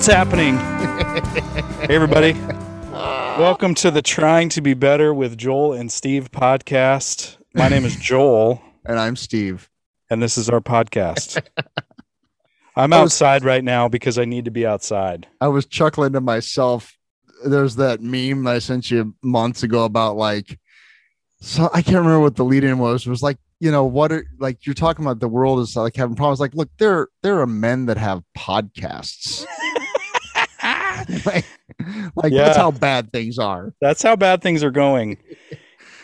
It's happening. hey, everybody. Welcome to the Trying to Be Better with Joel and Steve podcast. My name is Joel, And I'm Steve. and this is our podcast. I'm outside right now because I need to be outside. I was chuckling to myself. There's that meme I sent you months ago about like, so I can't remember what the lead in was. It was like, you know, what are like you're talking about the world is like having problems. Like, look, there there are men that have podcasts. like, like Yeah. that's how bad things are. That's how bad things are going.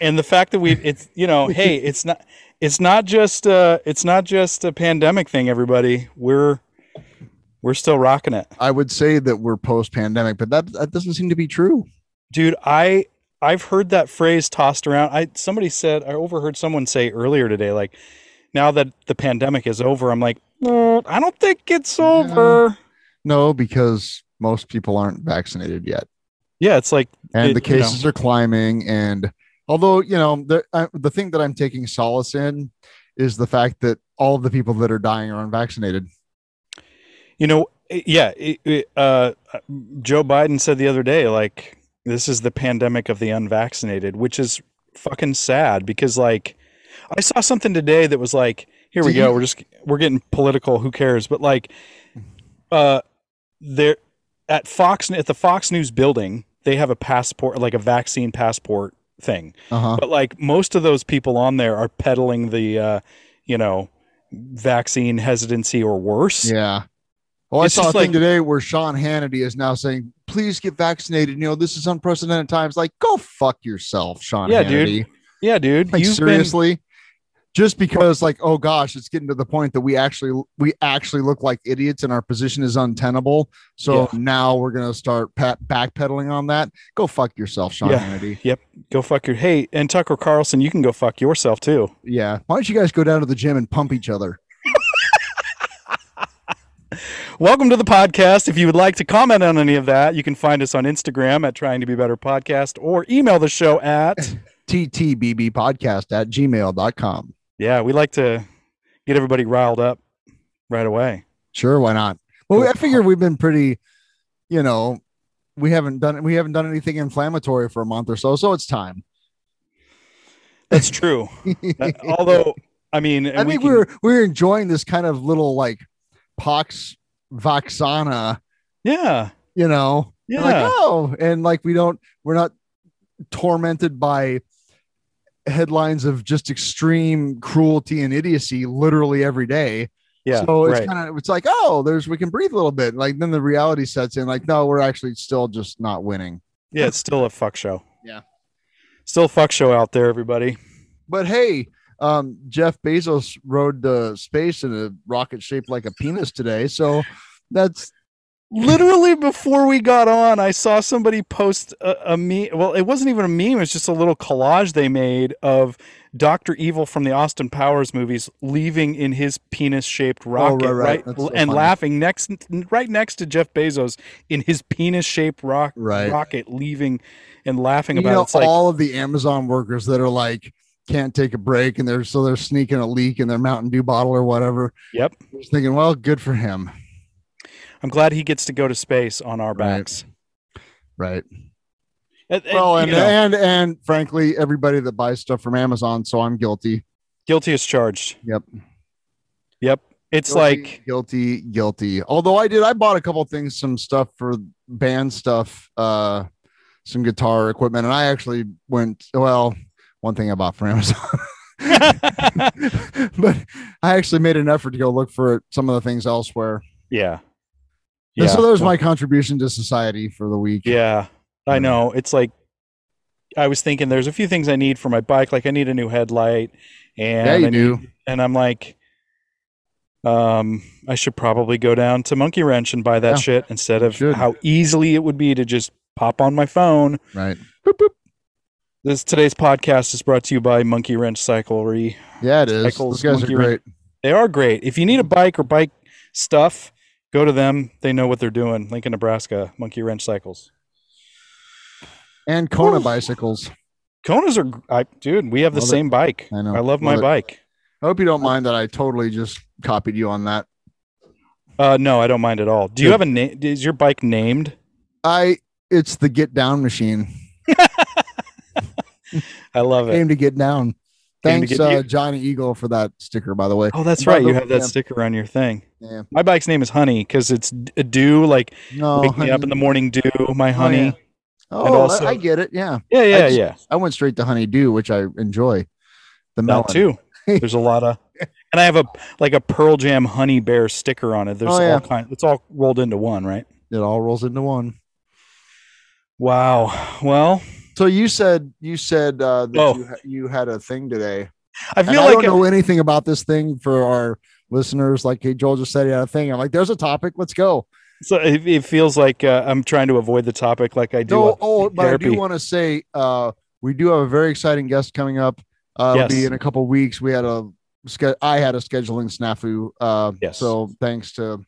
And the fact that we it's you know, hey, it's not it's not just uh it's not just a pandemic thing, everybody. We're we're still rocking it. I would say that we're post pandemic, but that that doesn't seem to be true. dude i i've heard that phrase tossed around i somebody said i overheard someone say earlier today like now that the pandemic is over i'm like "Mm, i don't think it's over No, because most people aren't vaccinated yet. yeah it's like and It- the you know. cases are climbing. And although you know the I, the thing that i'm taking solace in is the fact that all of the people that are dying are unvaccinated. You know yeah it- it, uh joe biden said the other day like this is the pandemic of the unvaccinated which is fucking sad because like i saw something today that was like here we Did go. you- we're just we're getting political. Who cares? But like uh there at fox at the fox news building they have a passport like a vaccine passport thing. Uh-huh. But like most of those people on there are peddling the uh you know vaccine hesitancy or worse. Yeah. Well i saw a just thing today where sean hannity is now saying please get vaccinated. You know this is unprecedented times. Like go fuck yourself sean Yeah, hannity. Dude. yeah dude. Like you've been seriously just because like oh gosh it's getting to the point that we actually we actually look like idiots and our position is untenable. So Yeah. now we're gonna start pat- backpedaling on that. Go fuck yourself sean Yeah. hannity. Yep. Go fuck your hey and tucker carlson you can go fuck yourself too. Yeah. Why don't you guys go down to the gym and pump each other? Welcome to the podcast. If you would like to comment on any of that you can find us on instagram at trying to be better podcast or email the show at ttbb podcast at gmail.com yeah we like to get everybody riled up right away. Sure why not? Well i figure we've been pretty you know we haven't done we haven't done anything inflammatory for a month or so so it's time. That's true. Although i mean I we think we are we're enjoying this kind of little like pox voxana, yeah. you know. yeah. Like, oh, and like we don't we're not tormented by headlines of just extreme cruelty and idiocy literally every day. yeah so it's right. kind of it's like, oh, there's we can breathe a little bit. Like then the reality sets in, like, no, we're actually still just not winning. yeah it's still a fuck show Yeah. still a fuck show out there everybody But hey, um, Jeff Bezos rode to space in a rocket shaped like a penis today. So that's literally before we got on i saw somebody post a, a meme well it wasn't even a meme it's just a little collage they made of dr evil from the austin powers movies leaving in his penis shaped rocket Oh, right, right. right, so and funny. laughing next right next to jeff bezos in his penis shaped rock, Right. rocket leaving and laughing you about know it it's like all of the Amazon workers that are like can't take a break and they're so they're sneaking a leak in their Mountain Dew bottle or whatever. Yep. Just thinking, well, good for him. I'm glad he gets to go to space on our backs Right. And- and, Well, you and know, and and frankly, everybody that buys stuff from Amazon, so I'm guilty. guilty as charged Yep. yep it's Guilty, like guilty, guilty. Although I did, I bought a couple things, some stuff for band stuff, uh, some guitar equipment, and I actually went. Well, one thing I bought from Amazon. but I actually made an effort to go look for some of the things elsewhere. yeah And so there's my contribution to society for the week. Yeah, I know. It's like I was thinking there's a few things I need for my bike. Like I need a new headlight, and Yeah, you I do. need- and I'm like, um, I should probably go down to Monkey Wrench and buy that Yeah, shit instead of should. how easily it would be to just pop on my phone. Right. Boop, boop. This today's podcast is brought to you by Monkey Wrench Cyclery. Yeah, it is. Cycles, Those guys are great. wrench. They are great. If you need a bike or bike stuff, go to them. They know what they're doing. Lincoln, Nebraska, Monkey Wrench Cycles. And Kona Whew. bicycles. Konas are, I, dude. We have the Love it. same bike. I know. I love my it. bike. I hope you don't mind that I totally just copied you on that. Uh, no, I don't mind at all. Do you have a name? Is your bike named? I it's the get down machine. I love it. Aim to get down. Aim to Thanks, get- uh, Johnny Eagle, for that sticker. By the way, Oh, that's By right. You have that yeah. sticker on your thing. Yeah. My bike's name is Honey because it's d- a dew, like no, wake me up in the morning dew, my honey. yeah. Oh, also- I, I get it. Yeah, yeah, yeah, just- yeah. I went straight to honeydew, which I enjoy. The melon That too. There's a lot of, and I have a like a Pearl Jam Honey Bear sticker on it. There's Oh, yeah. all kind. It's all rolled into one, right? It all rolls into one. Wow. Well, So you said you said uh, that Oh. you, ha- you had a thing today. I And like I don't know anything about this thing for our listeners. Like, hey, Joel just said he had a thing. I'm like, there's a topic. Let's go. so it, it feels like uh, I'm trying to avoid the topic, like I do. No, oh, but I do want to say uh, we do have a very exciting guest coming up. Uh, It'll be in a couple weeks. We had a I had a scheduling snafu. Uh, Yes. So thanks to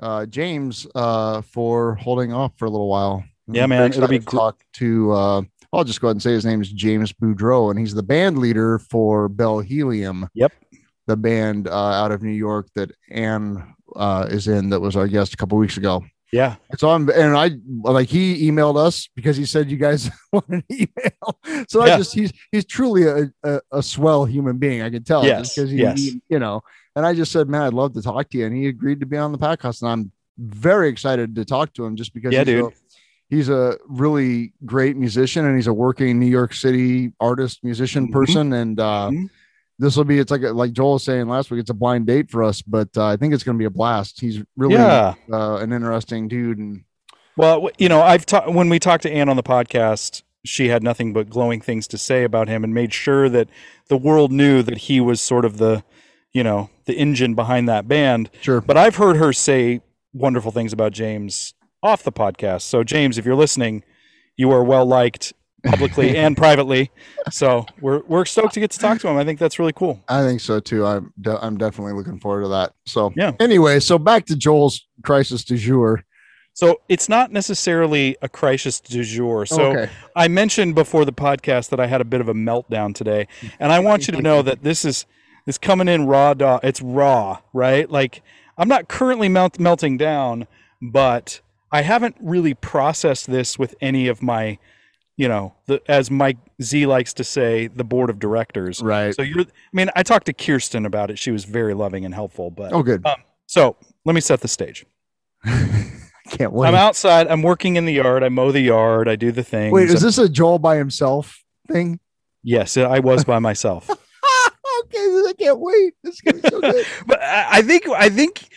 uh, James uh, for holding off for a little while. Yeah, man, it'll be to talk to. Uh, I'll just go ahead and say his name is James Boudreau, and he's the band leader for Bell Helium. Yep. The band uh, out of New York that Anne uh, is in, that was our guest a couple weeks ago. yeah, So I'm, and I like he emailed us because he said you guys want an email. So I just he's he's truly a, a, a swell human being. I can tell Yes, because he, yes. he- you know. And I just said, man, I'd love to talk to you, and he agreed to be on the podcast, and I'm very excited to talk to him just because Yeah, he's dude. He's a really great musician, and he's a working New York City artist, musician Mhm. person, and uh, Mhm. this will be it's like like Joel was saying last week, it's a blind date for us, but uh, I think it's going to be a blast. He's really yeah. uh, an interesting dude, and Well, you know, I've talked when we talked to Anne on the podcast. She had nothing but glowing things to say about him, and made sure that the world knew that he was sort of the, you know, the engine behind that band. sure. But I've heard her say wonderful things about James off the podcast. So, James, if you're listening, you are well liked publicly and privately. So we're we're stoked to get to talk to him. I think that's really cool. I think so too. I'm de- I'm definitely looking forward to that. So Yeah. Anyway, so back to Joel's crisis du jour. So it's not necessarily a crisis du jour. So okay. I mentioned before the podcast that I had a bit of a meltdown today, and I want you to know that this is this coming in raw. Dog, it's raw, right? Like I'm not currently melt, melting down, but I haven't really processed this with any of my, you know, the as Mike Z likes to say, the board of directors. Right. So you're, I mean, I talked to Kirsten about it. She was very loving and helpful. But oh, good. Um, so let me set the stage. I can't wait. I'm outside. I'm working in the yard. I mow the yard. I do the thing. Wait, is this a Joel by himself thing? Yes, I was by myself. okay, I can't wait. This is gonna be so good. but I think I think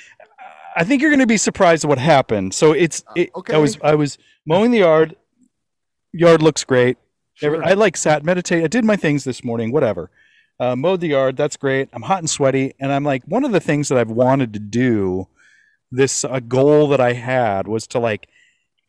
I think you're going to be surprised at what happened. So it's it, okay. I was I was mowing the yard. Yard looks great. Sure. I like sat meditate. I did my things this morning. Whatever. Uh, mowed the yard. That's great. I'm hot and sweaty, and I'm like one of the things that I've wanted to do. This a goal that I had was to like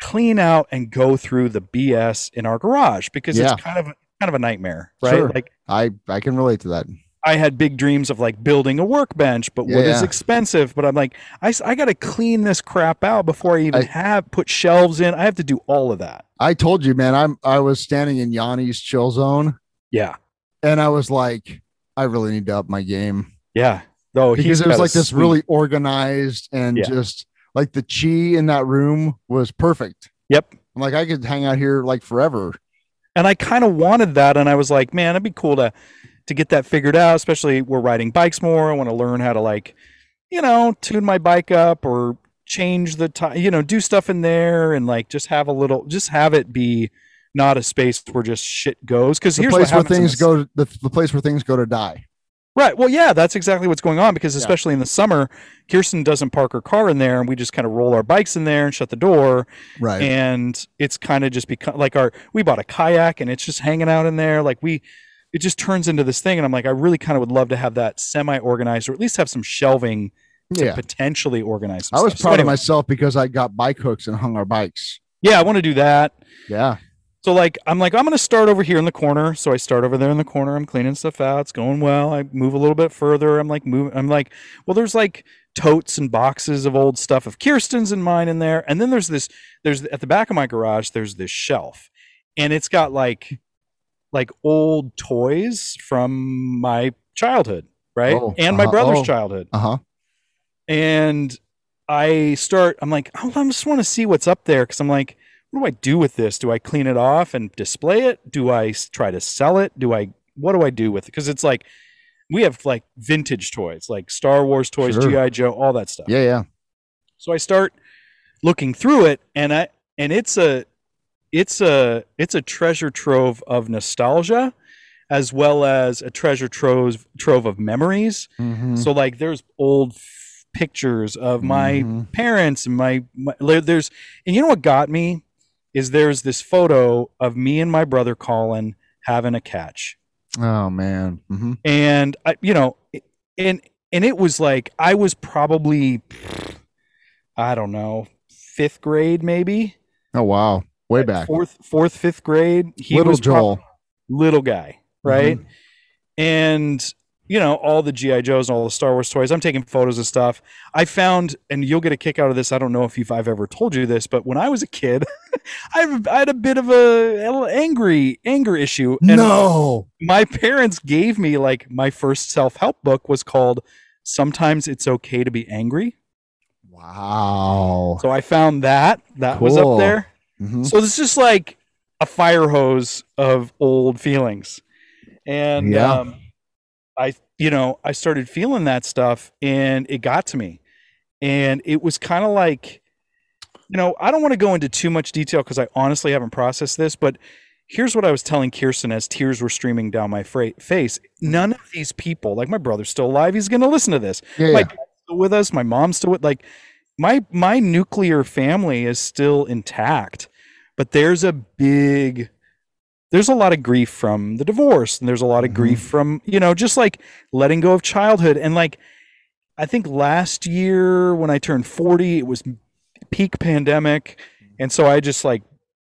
clean out and go through the BS in our garage because Yeah. it's kind of kind of a nightmare, right? Sure. Like I I can relate to that. I had big dreams of like building a workbench, but wood is Yeah. expensive. But I'm like, I, I got to clean this crap out before I even I- have put shelves in. I have to do all of that. I told you, man. I'm I was standing in Yanni's chill zone, Yeah, and I was like, I really need to up my game yeah. Though because he's it was like this sweet- really organized and Yeah. just like the chi in that room was perfect. Yep. I'm like, I could hang out here like forever. And I kind of wanted that, and I was like, man, it'd be cool to to get that figured out. Especially we're riding bikes more. I want to learn how to like, you know, tune my bike up or change the time. You know, do stuff in there and like just have a little, just have it be not a space where just shit goes. Because The here's place where things go, the, the place where things go to die. Right. Well, yeah, that's exactly what's going on because Yeah. especially in the summer, Kirsten doesn't park her car in there and we just kind of roll our bikes in there and shut the door Right. and it's kind of just become like our we bought a kayak and it's just hanging out in there like we it just turns into this thing and I'm like I really kind of would love to have that semi organized or at least have some shelving to yeah. potentially organize some I was stuff. So proud of myself because I got bike hooks and hung our bikes. Yeah, I want to do that. Yeah. So like I'm like I'm gonna start over here in the corner. So I start over there in the corner. I'm cleaning stuff out. It's going well. I move a little bit further. I'm like moving. I'm like, well, there's like totes and boxes of old stuff of Kirsten's and mine in there. And then there's this. There's at the back of my garage. There's this shelf, and it's got like like old toys from my childhood, right? Oh, and my uh-huh. brother's Oh. childhood. Uh huh. And I start. I'm like, oh, I just want to see what's up there because I'm like, what do I do with this? Do I clean it off and display it? Do I try to sell it? Do I what do I do with it? Because it's like we have like vintage toys, like Star Wars toys, Sure. GI Joe, all that stuff. Yeah, yeah. So I start looking through it, and I and it's a it's a it's a treasure trove of nostalgia, as well as a treasure trove trove of memories. Mhm. So like, there's old f- pictures of my Mhm. parents and my, my there's and you know what got me is there's this photo of me and my brother Colin having a catch Oh man. hmm and I, you know and and it was like i was probably i don't know fifth grade maybe Oh wow. Way back. fourth fourth fifth grade he Little was Joel. Mm-hmm. little guy right and you know all the gi joes and all the star wars toys i'm taking photos and stuff i found and you'll get a kick out of this i don't know if you've i've ever told you this but when i was a kid I, I had a bit of a, angry anger issue and no. my parents gave me like my first self-help book was called sometimes it's okay to be angry Wow. so i found that that was up there Mhm. so it's just like a fire hose of old feelings and Yeah. um, i you know i started feeling that stuff and it got to me and it was kind of like you know i don't want to go into too much detail because i honestly haven't processed this but here's what i was telling kirsten as tears were streaming down my fra- face none of these people like my brother's still alive he's going to listen to this Yeah, my yeah. dad's still with us my mom's still with like my my nuclear family is still intact but there's a big there's a lot of grief from the divorce and there's a lot of Mhm. grief from you know just like letting go of childhood. And like i think last year when i turned 40 it was peak pandemic. And so i just like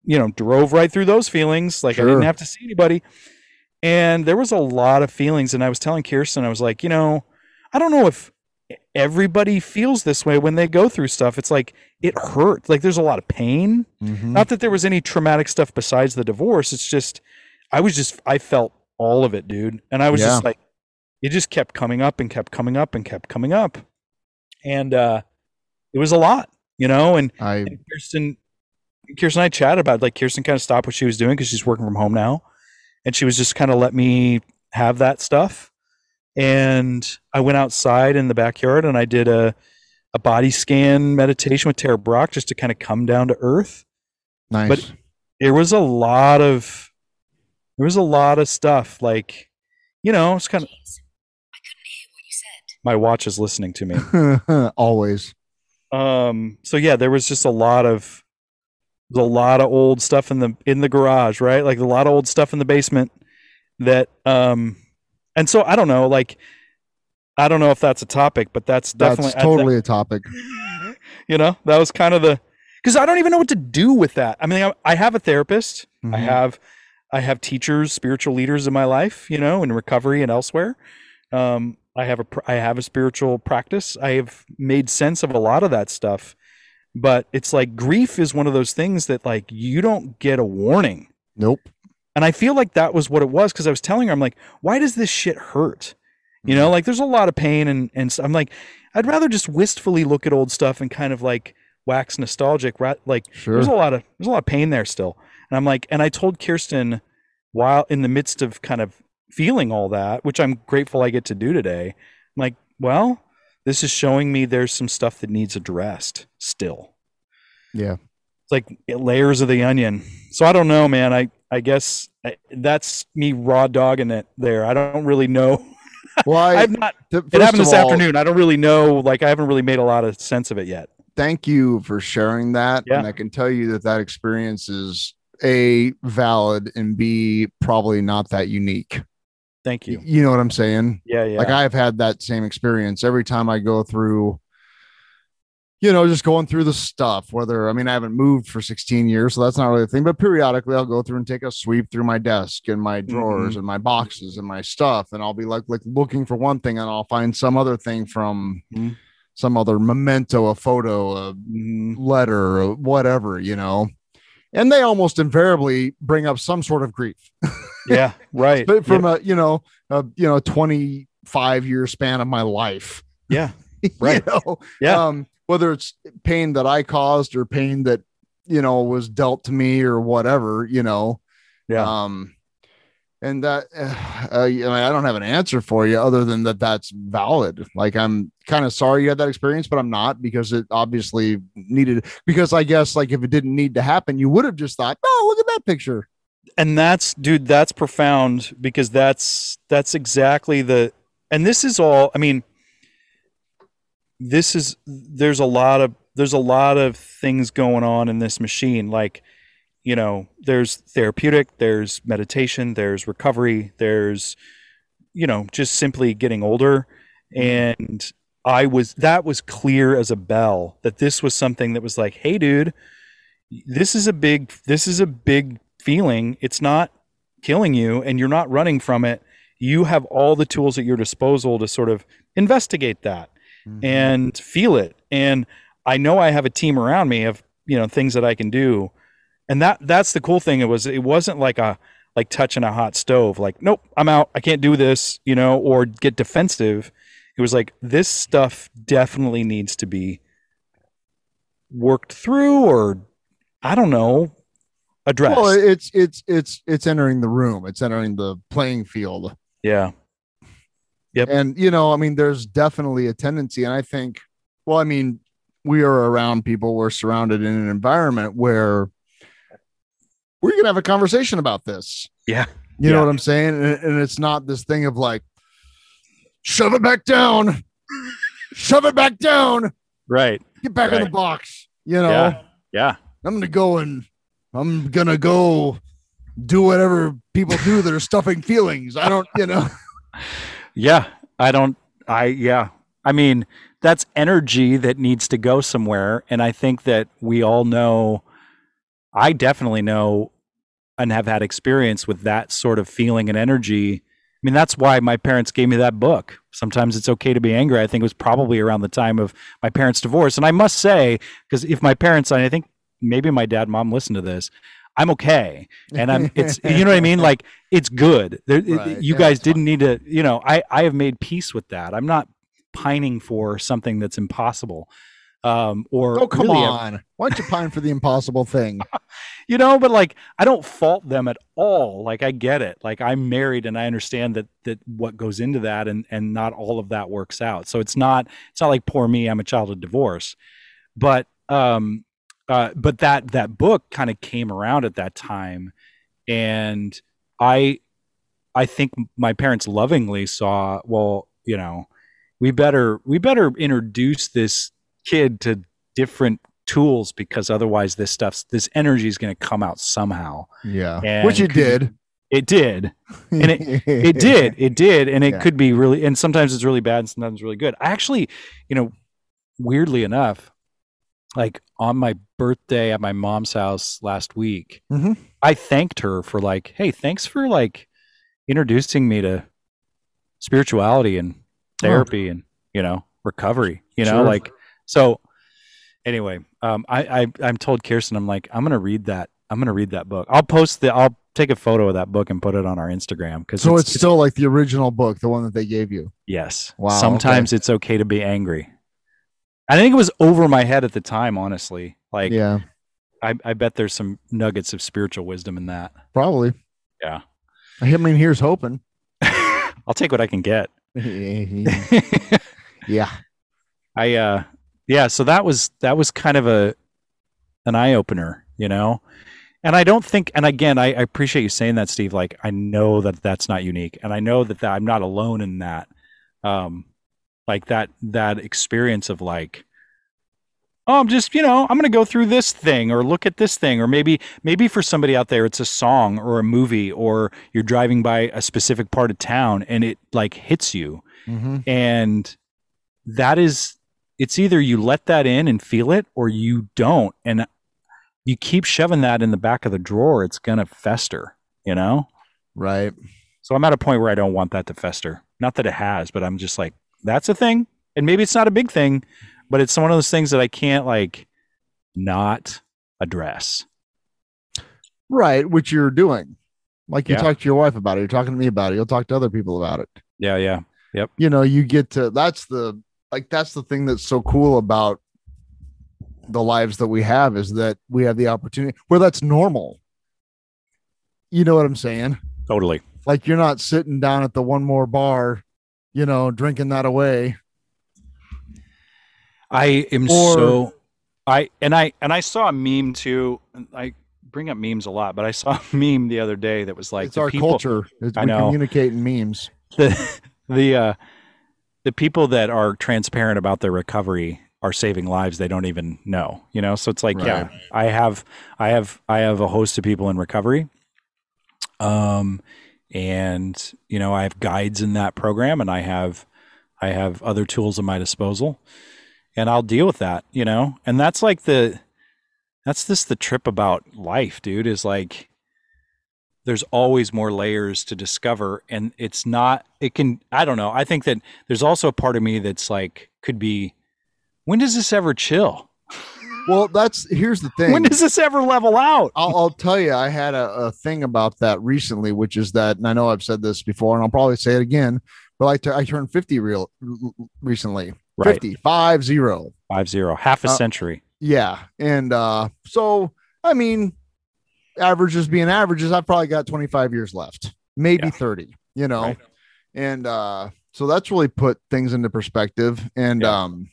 you know drove right through those feelings. Like i didn't have to see anybody. And there was a lot of feelings. And i was telling kirsten i was like you know i don't know if everybody feels this way when they go through stuff. It's like it hurt like there's a lot of pain. Mhm. not that there was any traumatic stuff besides the divorce. It's just i was just i felt all of it dude. And i was just like it just kept coming up and kept coming up and kept coming up. And uh it was a lot you know? And, I and kirsten kirsten and i chatted about it. like kirsten kind of stopped what she was doing because she's working from home now. And she was just kind of let me have that stuff and i went outside in the backyard and i did a a body scan meditation with Tara Brach just to kind of come down to earth nice. but- there was a lot of there was a lot of stuff like you know it's kind of Jeez, I couldn't hear what you said. my watch is listening to me Always. um so yeah there was just a lot of a lot of old stuff in the in the garage right like a lot of old stuff in the basement that um and so i don't know like i don't know if that's a topic but that's definitely That's totally a topic. you know that was kind of the because i don't even know what to do with that i mean i, I have a therapist I Mhm. have I have teachers, spiritual leaders in my life, you know, in recovery and elsewhere. Um, I have a, I have a spiritual practice. I have made sense of a lot of that stuff, but it's like grief is one of those things that like you don't get a warning. Nope. And I feel like that was what it was because I was telling her, I'm like, why does this shit hurt? You know, mm-hmm. like there's a lot of pain and and I'm like, I'd rather just wistfully look at old stuff and kind of like wax nostalgic. Right? Like Sure. there's a lot of there's a lot of pain there still. And I'm like, and I told Kirsten while in the midst of kind of feeling all that, which I'm grateful I get to do today. I'm like, well, this is showing me there's some stuff that needs addressed still. Yeah. It's like layers of the onion. So I don't know, man. I I guess that's me raw dogging it there. I don't really know. Well, I, I've not. th- It happened this all, afternoon. I don't really know. Like I haven't really made a lot of sense of it yet. Thank you for sharing that. Yeah. And I can tell you that that experience is a valid and b probably not that unique. Thank you. You know what I'm saying? Yeah, yeah. Like I've had that same experience every time I go through, you know, just going through the stuff. Whether I mean, I haven't moved for 16 years, so that's not really a thing. But periodically, I'll go through and take a sweep through my desk and my drawers and my boxes and my stuff, and I'll be like, like looking for one thing, and I'll find some other thing from Mhm. some other memento, a photo, a Mhm. letter, or whatever, you know. And they almost invariably bring up some sort of grief yeah, right. but from a you know a you know 25 year span of my life yeah, You Right. know? Yeah. um whether it's pain that I caused or pain that you know was dealt to me or whatever, you know. Yeah. Um, and that uh, I don't have an answer for you other than that that's valid. Like I'm kind of sorry you had that experience, but I'm not because it obviously needed. Because I guess like if it didn't need to happen, you would have just thought, oh, look at that picture. and that's dude that's profound because that's that's exactly the and this is all i mean this is there's a lot of there's a lot of things going on in this machine. Like you know there's therapeutic there's meditation there's recovery there's you know just simply getting older. Mm-hmm. And i was that was clear as a bell that this was something that was like hey dude this is a big this is a big feeling. It's not killing you and you're not running from it. You have all the tools at your disposal to sort of investigate that Mm-hmm. and feel it. And i know i have a team around me of you know things that i can do. And that that's the cool thing. It was it wasn't like a like touching a hot stove like nope i'm out. I can't do this you know or get defensive. It was like this stuff definitely needs to be worked through or i don't know addressed. Well, it's it's it's it's entering the room. It's entering the playing field. yeah Yep. And you know, I mean, there's definitely a tendency, and I think, well, I mean, we are around people. We're surrounded in an environment where we're gonna have a conversation about this. Yeah. You know what I'm saying? And, and it's not this thing of like, shove it back down, shove it back down, right get back in the box. You know, Yeah. yeah I'm gonna go and I'm gonna go do whatever people do that are stuffing feelings. I don't, you know. Yeah, I don't. I yeah. I mean, that's energy that needs to go somewhere, and I think that we all know. I definitely know, and have had experience with that sort of feeling and energy. I mean, that's why my parents gave me that book. Sometimes it's okay to be angry. I think it was probably around the time of my parents' divorce, and I must say, because if my parents, I think maybe my dad, mom listen to this. I'm okay, and I'm. It's you know what I mean. Like it's good. There, it- you Yeah, guys didn't need to. You know, I I have made peace with that. I'm not pining for something that's impossible, um, or Oh, come really, on. Why don't you pine for the impossible thing? you know. But like, I don't fault them at all. Like I get it. Like I'm married, and I understand that that what goes into that, and and not all of that works out. So it's not it's not like poor me. I'm a child of divorce, but um, uh, but that that book kind of came around at that time, and I I think my parents lovingly saw well, you know, we better we better introduce this kid to different tools because otherwise this stuff's this energy is going to come out somehow. Yeah. And Which it did. It did. And It did. It did. And it Yeah. could be really and sometimes it's really bad and sometimes really good. I actually, you know, weirdly enough, like on my birthday at my mom's house last week, Mhm. I thanked her for like, hey, thanks for like introducing me to spirituality and therapy and you know recovery. You know, Sure. like so. Anyway, um, I, I I'm told Kirsten, I'm like, I'm gonna read that. I'm gonna read that book. I'll post the. I'll take a photo of that book and put it on our Instagram because So it's, still like the original book, the one that they gave you. yes. Wow, okay. Sometimes it's okay to be angry. I think it was over my head at the time. Honestly, like yeah, I, I bet there's some nuggets of spiritual wisdom in that. probably. Yeah. I mean, here's hoping. I'll take what I can get. yeah. I uh yeah, so that was that was kind of a an eye opener, you know. And I don't think, and again, I, I appreciate you saying that, Steve. Like, I know that that's not unique, and I know that, that I'm not alone in that. Um, like that that experience of like, oh, I'm just, you know, I'm gonna go through this thing or look at this thing, or maybe maybe for somebody out there, it's a song or a movie, or you're driving by a specific part of town and it like hits you, Mhm. and that is it's either you let that in and feel it or you don't and you keep shoving that in the back of the drawer it's going to fester you know Right. so i'm at a point where i don't want that to fester not that it has but i'm just like that's a thing and maybe it's not a big thing but it's one of those things that i can't like not address Right. Which you're doing. Like you Yeah. talk to your wife about it. You're talking to me about it. You'll talk to other people about it. yeah yeah Yep. you know you get to that's the like that's the thing that's so cool about the lives that we have is that we have the opportunity where that's normal. You know what I'm saying? Totally. Like you're not sitting down at the one more bar, you know, drinking that away. I am Or- so I and I and I saw a meme too. and I bring up memes a lot, but I saw a meme the other day that was like it's our people, culture. It's, I we know. communicate in memes. the the uh the people that are transparent about their recovery are saving lives they don't even know you know so it's like yeah i have i have i have a host of people in recovery um and you know i have guides in that program and i have i have other tools at my disposal and i'll deal with that you know? And that's like the that's just the trip about life dude is like there's always more layers to discover and it's not it can i don't know. I think that there's also a part of me that's like could be when does this ever chill Well, that's here's the thing. when does this ever level out I'll, I'll tell you, I had a, a thing about that recently, which is that, and I know I've said this before, and I'll probably say it again, but I turned 50 real recently. Right. 50, five zero. five zero half a Uh, century Yeah. And uh, so, I mean, averages being averages, I've probably got 25 years left, maybe Yeah. 30, you know? Right. And uh, so that's really put things into perspective. And Yeah. um,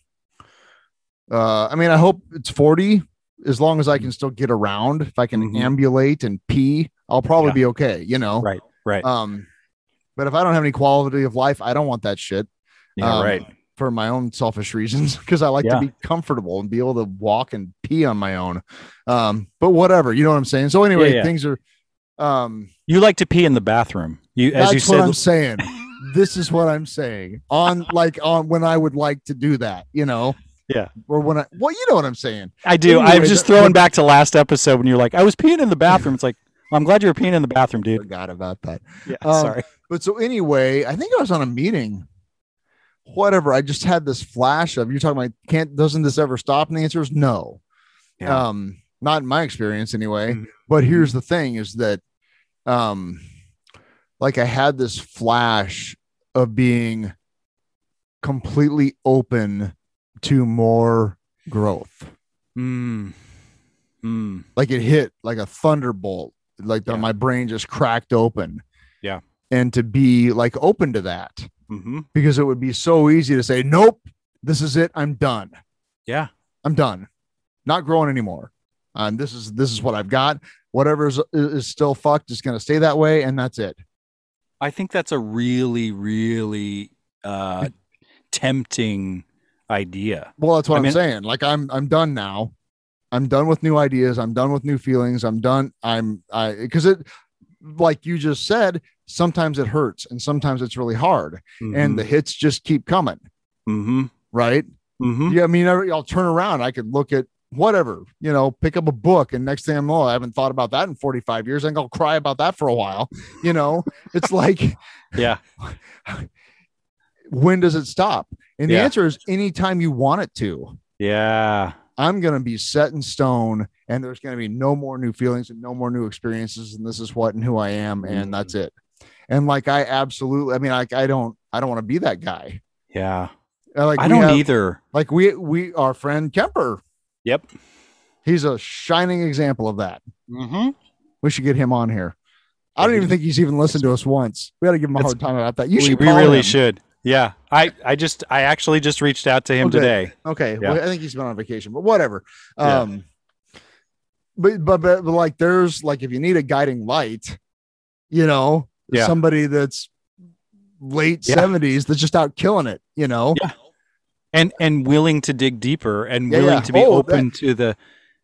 uh, I mean, I hope it's 40 as long as I can still get around. If I can Mhm. ambulate and pee, I'll probably Yeah. be okay, you know? right right Um, but if I don't have any quality of life, I don't want that shit yeah um, right for my own selfish reasons because I like Yeah. to be comfortable and be able to walk and pee on my own. Um, but whatever, you know what I'm saying. So anyway, yeah. things are. Um, you like to pee in the bathroom you as that's you what said I'm saying. this is what I'm saying on like on when I would like to do that, you know. Yeah. Or when I well, you know what I'm saying. i do i'm just throwing back to last episode when you're like i was peeing in the bathroom it's like i'm glad you were peeing in the bathroom dude I Forgot about that. yeah Um, sorry But so anyway, I think I was on a meeting. Whatever. I just had this flash of you're talking about can't doesn't this ever stop? And the answer is no. Yeah. Um, not in my experience anyway. Mhm. But here's the thing is that um like I had this flash of being completely open to more growth. mm. Mm. Like it hit like a thunderbolt, like the, my brain just cracked open. Yeah. And to be like open to that hmm because it would be so easy to say, nope, this is it. I'm done. yeah I'm done. Not growing anymore. And this is this is what I've got. Whatever is, is still fucked is going to stay that way, and that's it. I think that's a really, really uh, tempting idea. Well, that's what I am mean- saying. Like I'm I'm done now. I'm done with new ideas. I'm done with new feelings. I'm done. I'm I because it like you just said, sometimes it hurts and sometimes it's really hard. And the hits just keep coming, mm-hmm. right? Mm-hmm. Yeah, I mean, I'll turn around. I could look at whatever, you know, pick up a book, and next thing I know, I haven't thought about that in 45 years. I think I'll cry about that for a while. You know, it's like, yeah, when does it stop? And the answer is anytime you want it to. yeah, I'm going to be set in stone, and there's going to be no more new feelings and no more new experiences, and this is what and who I am, and that's it. And like, I absolutely, I mean, like, I don't, I don't want to be that guy. yeah. Uh, Like, I don't have- either. Like we, we, our friend Kemper, Yep. he's a shining example of that. Mm-hmm. We should get him on here. I don't even think he's even listened to us once. We got to give him a hard time about that. You should. we call really him. should. Yeah, I, I just, I actually just reached out to him Okay. today. Okay. Yeah. Well, I think he's been on vacation, but whatever. Yeah. Um, but, but but but like, there's like if you need a guiding light, you know, Yeah. somebody that's late Yeah. seventies that's just out killing it. You know. Yeah. and and willing to dig deeper and Yeah, willing yeah. to be Oh, open to the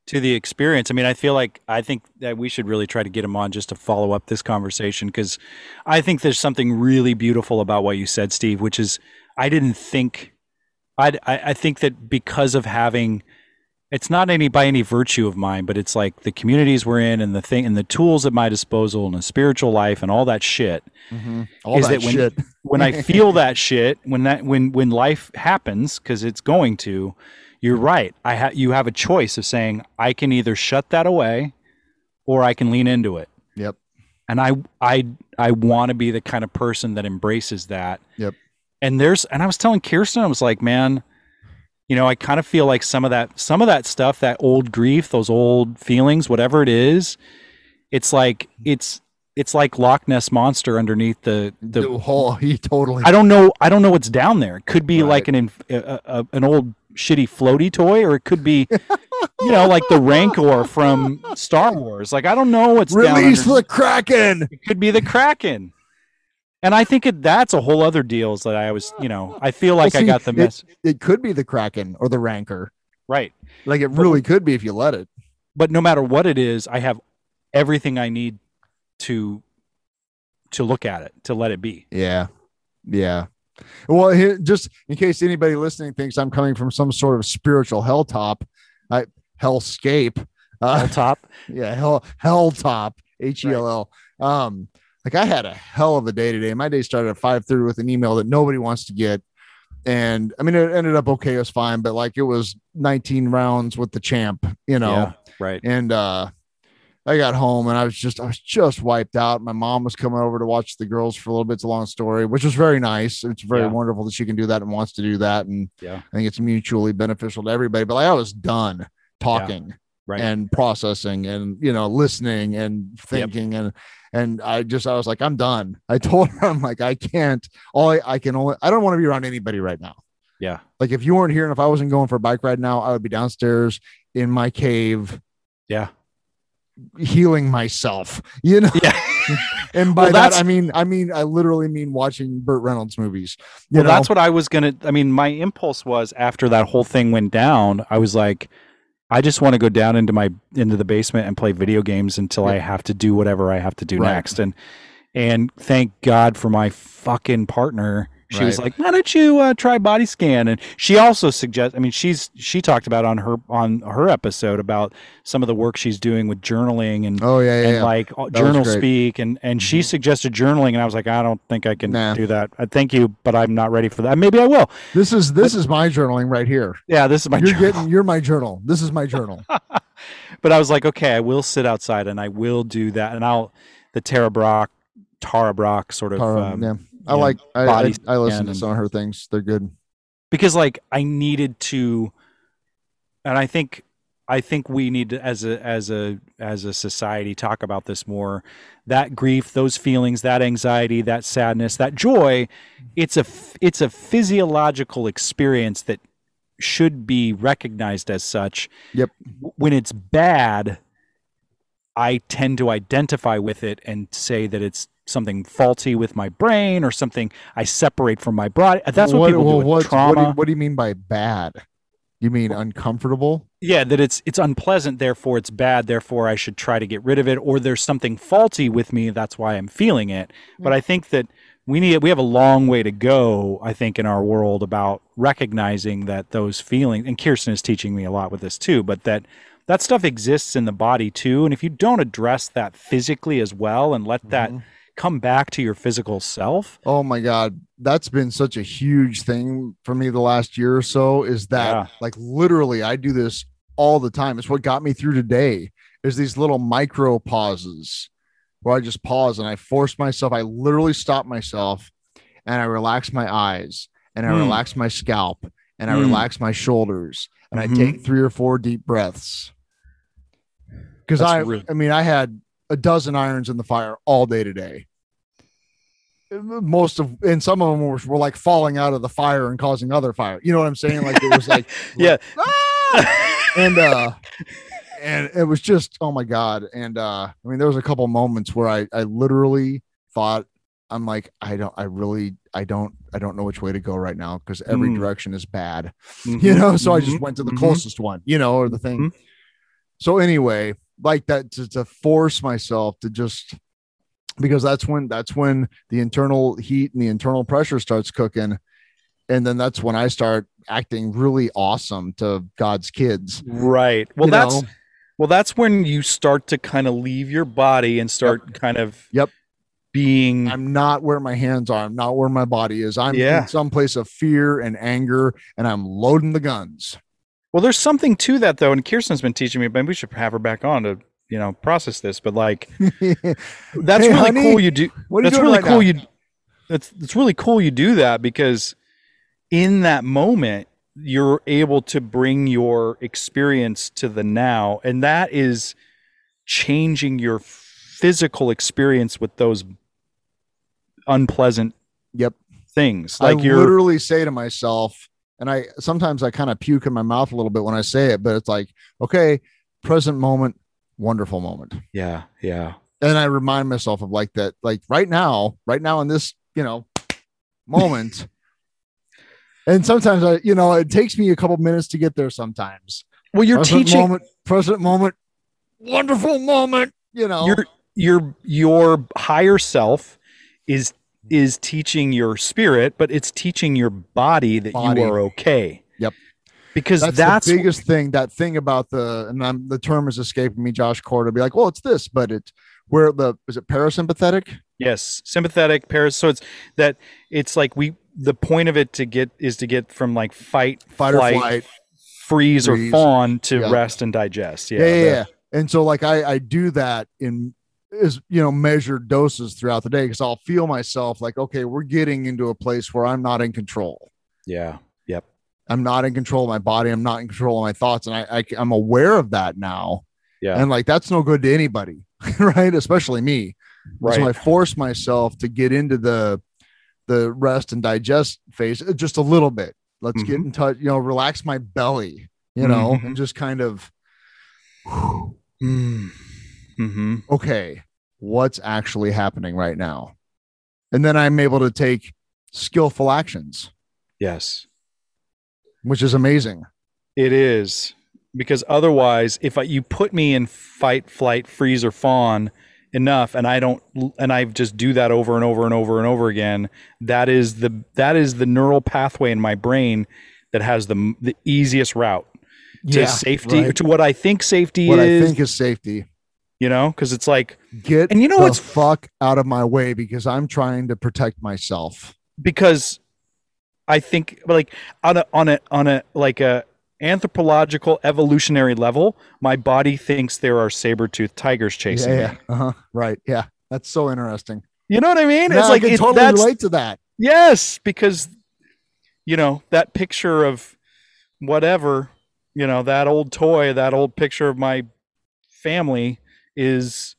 to the experience. I mean, I feel like I think that we should really try to get him on just to follow up this conversation because I think there's something really beautiful about what you said, Steve. Which is I didn't think I'd, I I think that because of having it's not any by any virtue of mine, but it's like the communities we're in and the thing and the tools at my disposal and the spiritual life and all that shit Mhm. All Is that, that when- shit. when I feel that shit, when that when when life happens, because it's going to, you're right. I ha- you have a choice of saying I can either shut that away, or I can lean into it. Yep. And I I I want to be the kind of person that embraces that. Yep. And there's and I was telling Kirsten, I was like, man, you know, I kind of feel like some of that some of that stuff, that old grief, those old feelings, whatever it is, it's like it's it's like Loch Ness monster underneath the the The whole oh, he totally I don't know. I don't know what's down there. It could be Right. like an a, a, an old shitty floaty toy, or it could be, you know, like the Rancor from Star Wars. Like I don't know what's down release under- the Kraken. It could be the Kraken. And I think it, that's a whole other deal. Is that I was, you know, I feel like Well, I got the it- mess It could be the Kraken or the Rancor. right. Like it really could be if you let it. But no matter what it is, I have everything I need to to look at it to let it be. Yeah. Yeah. Well, here, just in case anybody listening thinks I'm coming from some sort of spiritual helltop, I hellscape. Uh, Hilltop. yeah, hell helltop, H E L L. Um, like I had a hell of a day today. My day started at 5:30 with an email that nobody wants to get. And I mean, it ended up okay, it was fine, but like it was 19 rounds with the champ, you know. Yeah, right. And uh I got home and I was just I was just wiped out. My mom was coming over to watch the girls for a little bit. It's a long story, which was very nice. It's very Yeah. wonderful that she can do that and wants to do that. And Yeah. I think it's mutually beneficial to everybody. But like, I was done talking Right. and processing and you know listening and thinking and and I just I was like I'm done. I told her I'm like I can't. All I, I can only I don't want to be around anybody right now. yeah. Like if you weren't here and if I wasn't going for a bike ride now, I would be downstairs in my cave Yeah. Healing myself, you know. Yeah. And by Well, that I mean I mean I literally mean watching Burt Reynolds movies. You well, know? that's what I was gonna. I mean, my impulse was after that whole thing went down. I was like, I just want to go down into my into the basement and play video games until I have to do whatever I have to do Right. next. And and thank God for my fucking partner. She was like, "Why don't you uh, try body scan?" And she also suggests. I mean, she's she talked about on her on her episode about some of the work she's doing with journaling and oh yeah, yeah, and yeah. like uh, was journal speak and and she suggested journaling and I was like I don't think I can Nah. do that. I thank you, but I'm not ready for that. Maybe I will. this is this is my journaling right here. Yeah, this is my you're journal. getting you're my journal. This is my journal. but I was like, okay, I will sit outside and I will do that, and I'll the Tara Brach, Tara Brach sort of Tara, um, yeah. I know, like I, I, I listen to some of her things. They're good. because like I needed to, and I think I think we need to as a as a as a society talk about this more. That grief, those feelings, that anxiety, that sadness, that joy, it's a it's a physiological experience that should be recognized as such. Yep. When it's bad, I tend to identify with it and say that it's something faulty with my brain or something I separate from my body. That's what, people well, do with trauma. What do, you, what do you mean by bad? You mean uncomfortable? yeah, that it's it's unpleasant, therefore it's bad, therefore I should try to get rid of it, or there's something faulty with me, that's why I'm feeling it. But I think that we need we have a long way to go, I think, in our world about recognizing that those feelings and Kirsten is teaching me a lot with this too, but that that stuff exists in the body too. And if you don't address that physically as well and let that Mhm. Come back to your physical self, Oh my god, that's been such a huge thing for me the last year or so. Is that Yeah. like literally I do this all the time. It's what got me through today. Is these little micro pauses where I just pause and I force myself. I literally stop myself and I relax my eyes and I Hmm. relax my scalp and I Hmm. relax my shoulders and Mhm. I take three or four deep breaths. Because I, I mean, I had a dozen irons in the fire all day today. Most of, and some of them were, were like falling out of the fire and causing other fire. You know what I'm saying? Like it was like, Yeah. "Ah!" and uh, and it was just, oh my god. And uh, I mean, there was a couple moments where I, I literally thought, I'm like, I don't, I really, I don't, I don't know which way to go right now because every Mm. direction is bad you Mhm, know so i just mhm, went to the mhm. closest one you know or the thing Mhm. so anyway like that to, to force myself to just because that's when that's when the internal heat and the internal pressure starts cooking and then that's when i start acting really awesome to god's kids Right. Well, you that's know? well, that's when you start to kind of leave your body and start kind of Yep. being i'm not where my hands are i'm not where my body is i'm Yeah. in some place of fear and anger and i'm loading the guns well. There's something to that though, and Kirsten's been teaching me. Maybe we should have her back on to you know process this. But like, that's Hey, really honey, cool. You do. what are you that's doing really right cool. now? You. That's that's really cool. You do that because in that moment you're able to bring your experience to the now and that is changing your physical experience with those unpleasant Yep. things like you're literally say to myself, and I sometimes I kind of puke in my mouth a little bit when I say it, but it's like, okay, present moment, wonderful moment. yeah yeah And I remind myself of like that, like right now, right now in this, you know, moment. and sometimes I, you know, it takes me a couple minutes to get there sometimes. well you're present teaching moment, present moment, wonderful moment, you know. your your your higher self is Mm-hmm. is teaching your spirit but it's teaching your body that Body. you are okay Yep. because that's, that's, the biggest thing. That thing about the and I'm, the term is escaping me. Josh Cord will be like, "Well, it's this," but it's where the is it parasympathetic? yes sympathetic paras so it's that it's like we the point of it to get is to get from like fight Fight or flight. freeze, or fawn to Yeah. rest and digest yeah, Yeah, yeah, yeah. And so like I I do that in is you know measured doses throughout the day because I'll feel myself like, okay, we're getting into a place where I'm not in control. yeah yep I'm not in control of my body. I'm not in control of my thoughts, and I, I I'm aware of that now. Yeah. And like that's no good to anybody, right? Especially me. right So I force myself to get into the the rest and digest phase uh, just a little bit. Let's get Mhm. in touch, you know, relax my belly, you know, Mhm. and just kind of mm-hmm. okay, what's actually happening right now? And then I'm able to take skillful actions, yes which is amazing. It is because otherwise, if I, you put me in fight, flight, freeze, or fawn enough, and I don't, and I just do that over and over and over and over again, that is the that is the neural pathway in my brain that has the the easiest route to safety right. to what I think safety What I think is safety. You know, because it's like Get And you know the what's- fuck out of my way because I'm trying to protect myself. because I think like on a on a on a like a anthropological evolutionary level, my body thinks there are saber-toothed tigers chasing yeah, me. yeah. Uh-huh. Right. Yeah. That's so interesting. You know what I mean? No, it's like I can it, totally that's relate to that. yes, because you know that picture of whatever, you know that old toy, that old picture of my family is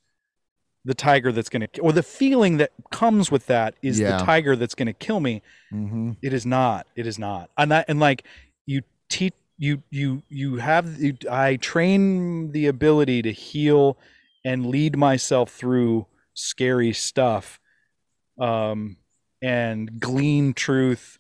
the tiger that's going to, or the feeling that comes with that is Yeah. the tiger that's going to kill me. hmm It is not. It is not. And that and like you teach you you you have you, I train the ability to heal and lead myself through scary stuff um and glean truth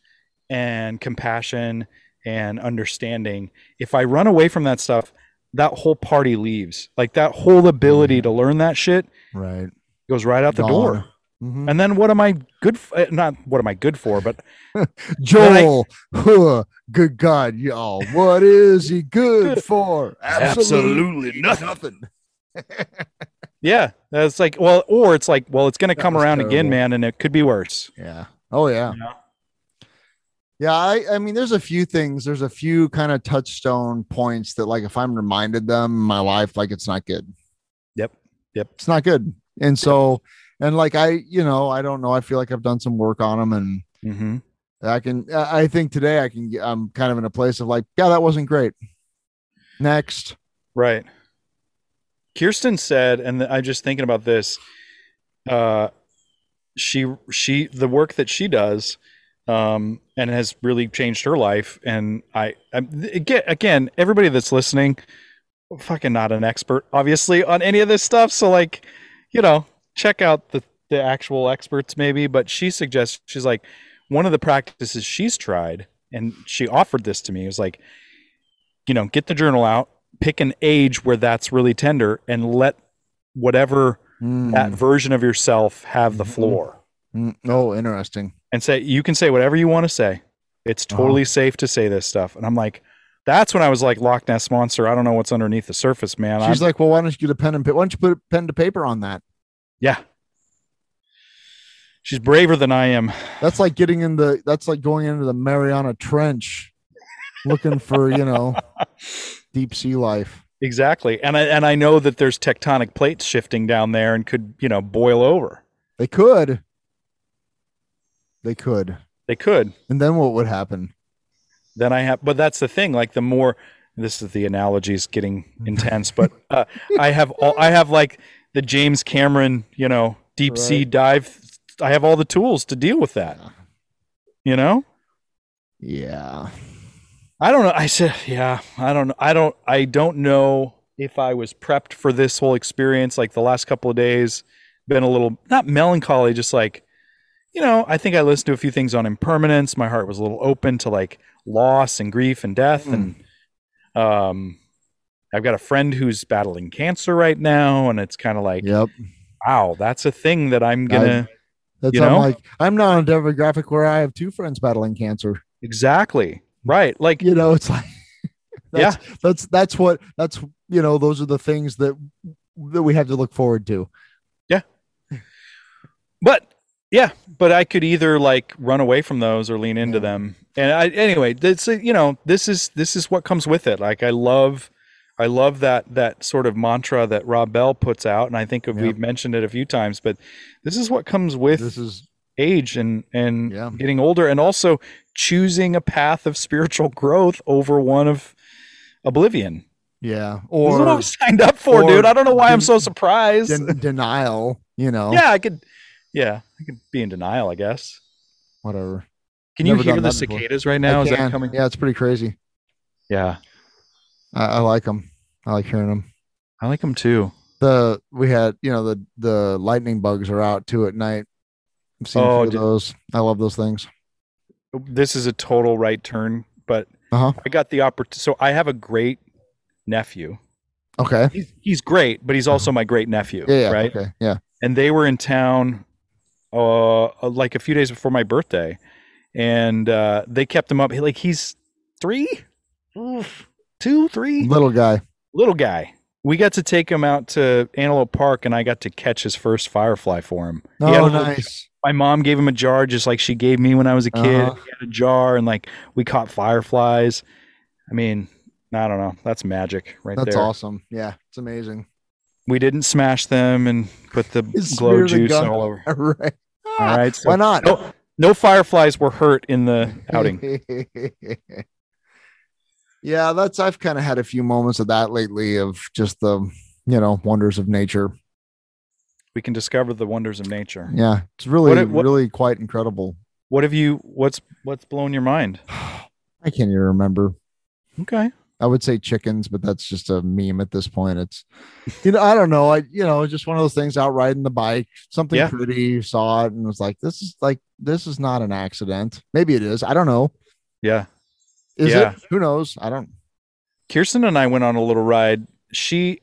and compassion and understanding. If I run away from that stuff, that whole party leaves. Like that whole ability to learn that shit Right. goes right out the door. Mhm. And then what am I good for? Not what am I good for, but Joel, huh, good God, y'all, what is he good for? Absolutely nothing. Yeah, that's like well, or it's like well, it's going to come was around again, man, and it could be worse. Yeah. Oh yeah. You know? Yeah. I, I mean, there's a few things. There's a few kind of touchstone points that, like, if I'm reminded them in my life, like, it's not good. Yep. Yep. It's not good. And so, and like, I, you know, I don't know. I feel like I've done some work on them, and hmm I can. I I think today I can. I'm kind of in a place of like, yeah, that wasn't great. Next. Right. Kirsten said, and I'm just thinking about this. Uh, she she the work that she does, um, and has really changed her life. And I, I again, again, everybody that's listening, fucking not an expert, obviously, on any of this stuff. So like, you know, check out the the actual experts maybe. But she suggests she's like one of the practices she's tried, and she offered this to me. It was like, you know, get the journal out, pick an age where that's really tender, and let whatever that Mm, version of yourself have the Mhm. floor. mm, oh, interesting. And say you can say whatever you want to say. It's Uh-huh. totally safe to say this stuff. And I'm like, that's when I was like Loch Ness monster. I don't know what's underneath the surface, man. She's I'm- like, well, why don't you get a pen and pa- why don't you put a pen to paper on that? yeah. She's braver than I am. That's like getting in the. That's like going into the Mariana Trench, looking for you know deep sea life. Exactly. And I and I know that there's tectonic plates shifting down there and could, you know, boil over. They could. They could. They could. And then what would happen? then I have. But that's the thing. Like the more this is the analogy is getting intense, but uh, I have all. I have like the James Cameron, you know, deep sea dive. I have all the tools to deal with that. You know. Yeah. I don't know. I said, yeah, I don't know. I don't, I don't know if I was prepped for this whole experience. Like the last couple of days, been a little not melancholy, just like, you know, I think I listened to a few things on impermanence. My heart was a little open to like loss and grief and death. And, um, I've got a friend who's battling cancer right now. And it's kind of like, Yep. wow, that's a thing that I'm gonna, That's You I'm know? like I'm not on a demographic where I have two friends battling cancer. exactly. Right. Like, You know, it's like that's, that's that's what that's you know those are the things that that we have to look forward to. Yeah. But yeah but i could either like run away from those or lean into Yeah. them and i anyway this you know this is this is what comes with it like i love i love that that sort of mantra that rob bell puts out and i think Yep. we've mentioned it a few times but this is what comes with This is age and and Yeah. getting older and also choosing a path of spiritual growth over one of oblivion yeah, this is what i or was signed up for dude i don't know why i'm so surprised den- denial. You know, yeah i could yeah i could be in denial i guess whatever. Can you hear the that before. cicadas right now? I Is can. that coming? Yeah, it's pretty crazy. Yeah, I, I like them. I like hearing them. I like them too. The we had you know the the lightning bugs are out too at night. I've seen a Oh, few of did- those. I love those things. This is a total right turn, but Uh-huh. I got the opportunity. So I have a great nephew. Okay. He's, he's great, but he's also my great nephew. Yeah. yeah right. Okay. Yeah. And they were in town, uh, like a few days before my birthday, and uh, they kept him up. Like he's three, Oof. two, three, Little guy. little guy. We got to take him out to Antelope Park, and I got to catch his first firefly for him. He had a Oh, little nice. my mom gave him a jar just like she gave me when I was a kid. Uh-huh. He had a jar and like we caught fireflies. I mean, I don't know. That's magic right That's there. That's awesome. Yeah, it's amazing. We didn't smash them and put the You glow smear the juice gun. all over. All right. All right. So Why not? no, no fireflies were hurt in the outing. yeah, that's I've kind of had a few moments of that lately of just the you know wonders of nature. we can discover the wonders of nature. Yeah, it's really What- what- really quite incredible. What have you what's what's blown your mind? I can't even remember. Okay. I would say chickens, but that's just a meme at this point. It's you know I don't know. I you know just one of those things out riding the bike, something Yeah. pretty, saw it and was like, this is like this is not an accident. Maybe it is. I don't know. Yeah. Is Yeah. it? Who knows? I don't. Kirsten and I went on a little ride. She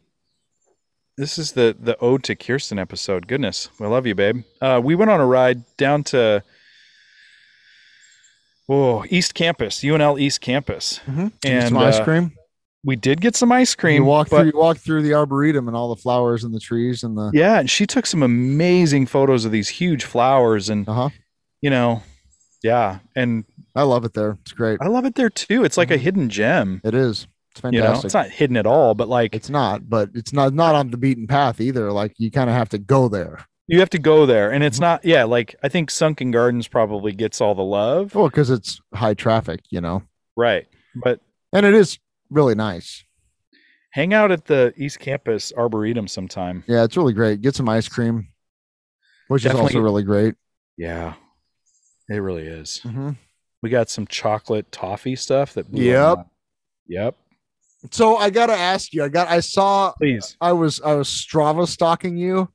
this is the the ode to Kirsten episode. Goodness, I love you, babe. Uh, we went on a ride down to oh East Campus, UNL East Campus, And and some ice uh, cream. we did get some ice cream. You walk but through. You walk through the arboretum and all the flowers and the trees and the. yeah, and she took some amazing photos of these huge flowers, and Uh huh. you know, yeah, and I love it there. It's great. I love it there too. It's like a Mhm. hidden gem. It is. It's You know, fantastic. it's not hidden at all, but like It's not, but it's not not on the beaten path either. Like you kind of have to go there. You have to go there, and it's Mhm. not. Yeah, like I think Sunken Gardens probably gets all the love. Well, because it's high traffic, you know, Right. But and it is really nice. hang out at the East Campus Arboretum sometime. Yeah, it's really great. Get some ice cream, which is also really great. Yeah. It really is. Mhm. We got some chocolate toffee stuff that Yep. Yep. So I gotta ask you. I got. I saw. Please. I was. I was Strava stalking you,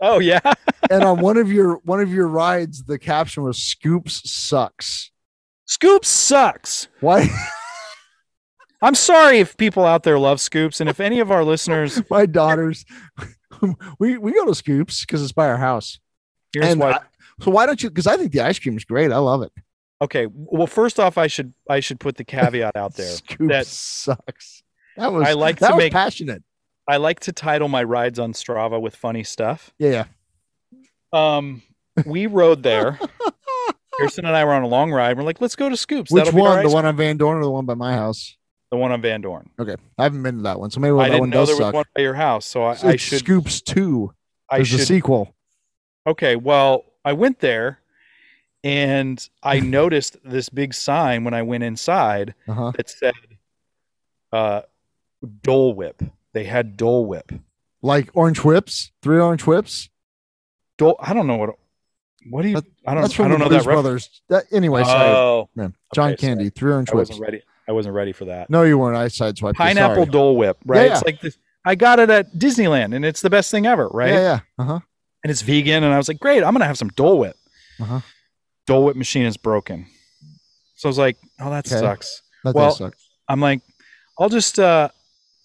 Oh yeah. and on one of your one of your rides, the caption was "Scoops sucks." Scoops sucks. Why? I'm sorry if people out there love scoops and if any of our listeners My daughters. we we go to Scoops because it's by our house. here's and why I- so why don't you? Because I think the ice cream is great. I love it. Okay, well first off I should I should put the caveat out there. Scoops that- sucks. That was I like that to make passionate. I like to title my rides on Strava with funny stuff. Yeah, Um we rode there. Kirsten and I were on a long ride. We're like, let's go to Scoops. Which That'll be one? The one on Van Dorn or the one by my house? the one on Van Dorn. Okay, I haven't been to that one, so maybe I that didn't one know does there was suck. one by your house, so I, I should Scoops Two. I There's should a sequel. Okay, well, I went there and I noticed this big sign when I went inside Uh-huh. that said uh, Dole Whip. They had Dole Whip. Like orange whips, three orange whips. Dole. I don't know what. What do you? That- I don't. That's I don't the know Blues that. Brothers. That, anyway, sorry. Oh, man. John okay, sorry. Candy, three orange I whips. wasn't ready. I wasn't ready for that. No, you weren't. I sideswiped. you, Pineapple sorry. Dole Whip, right? Yeah, It's like this. I got it at Disneyland, and it's the best thing ever, right? Yeah, yeah. Uh huh. And it's vegan, and I was like, great, I'm gonna have some Dole Whip. Uh-huh. Dole Whip machine is broken, so I was like, oh, that Okay. sucks. That Well, does suck. I'm like, I'll just, uh,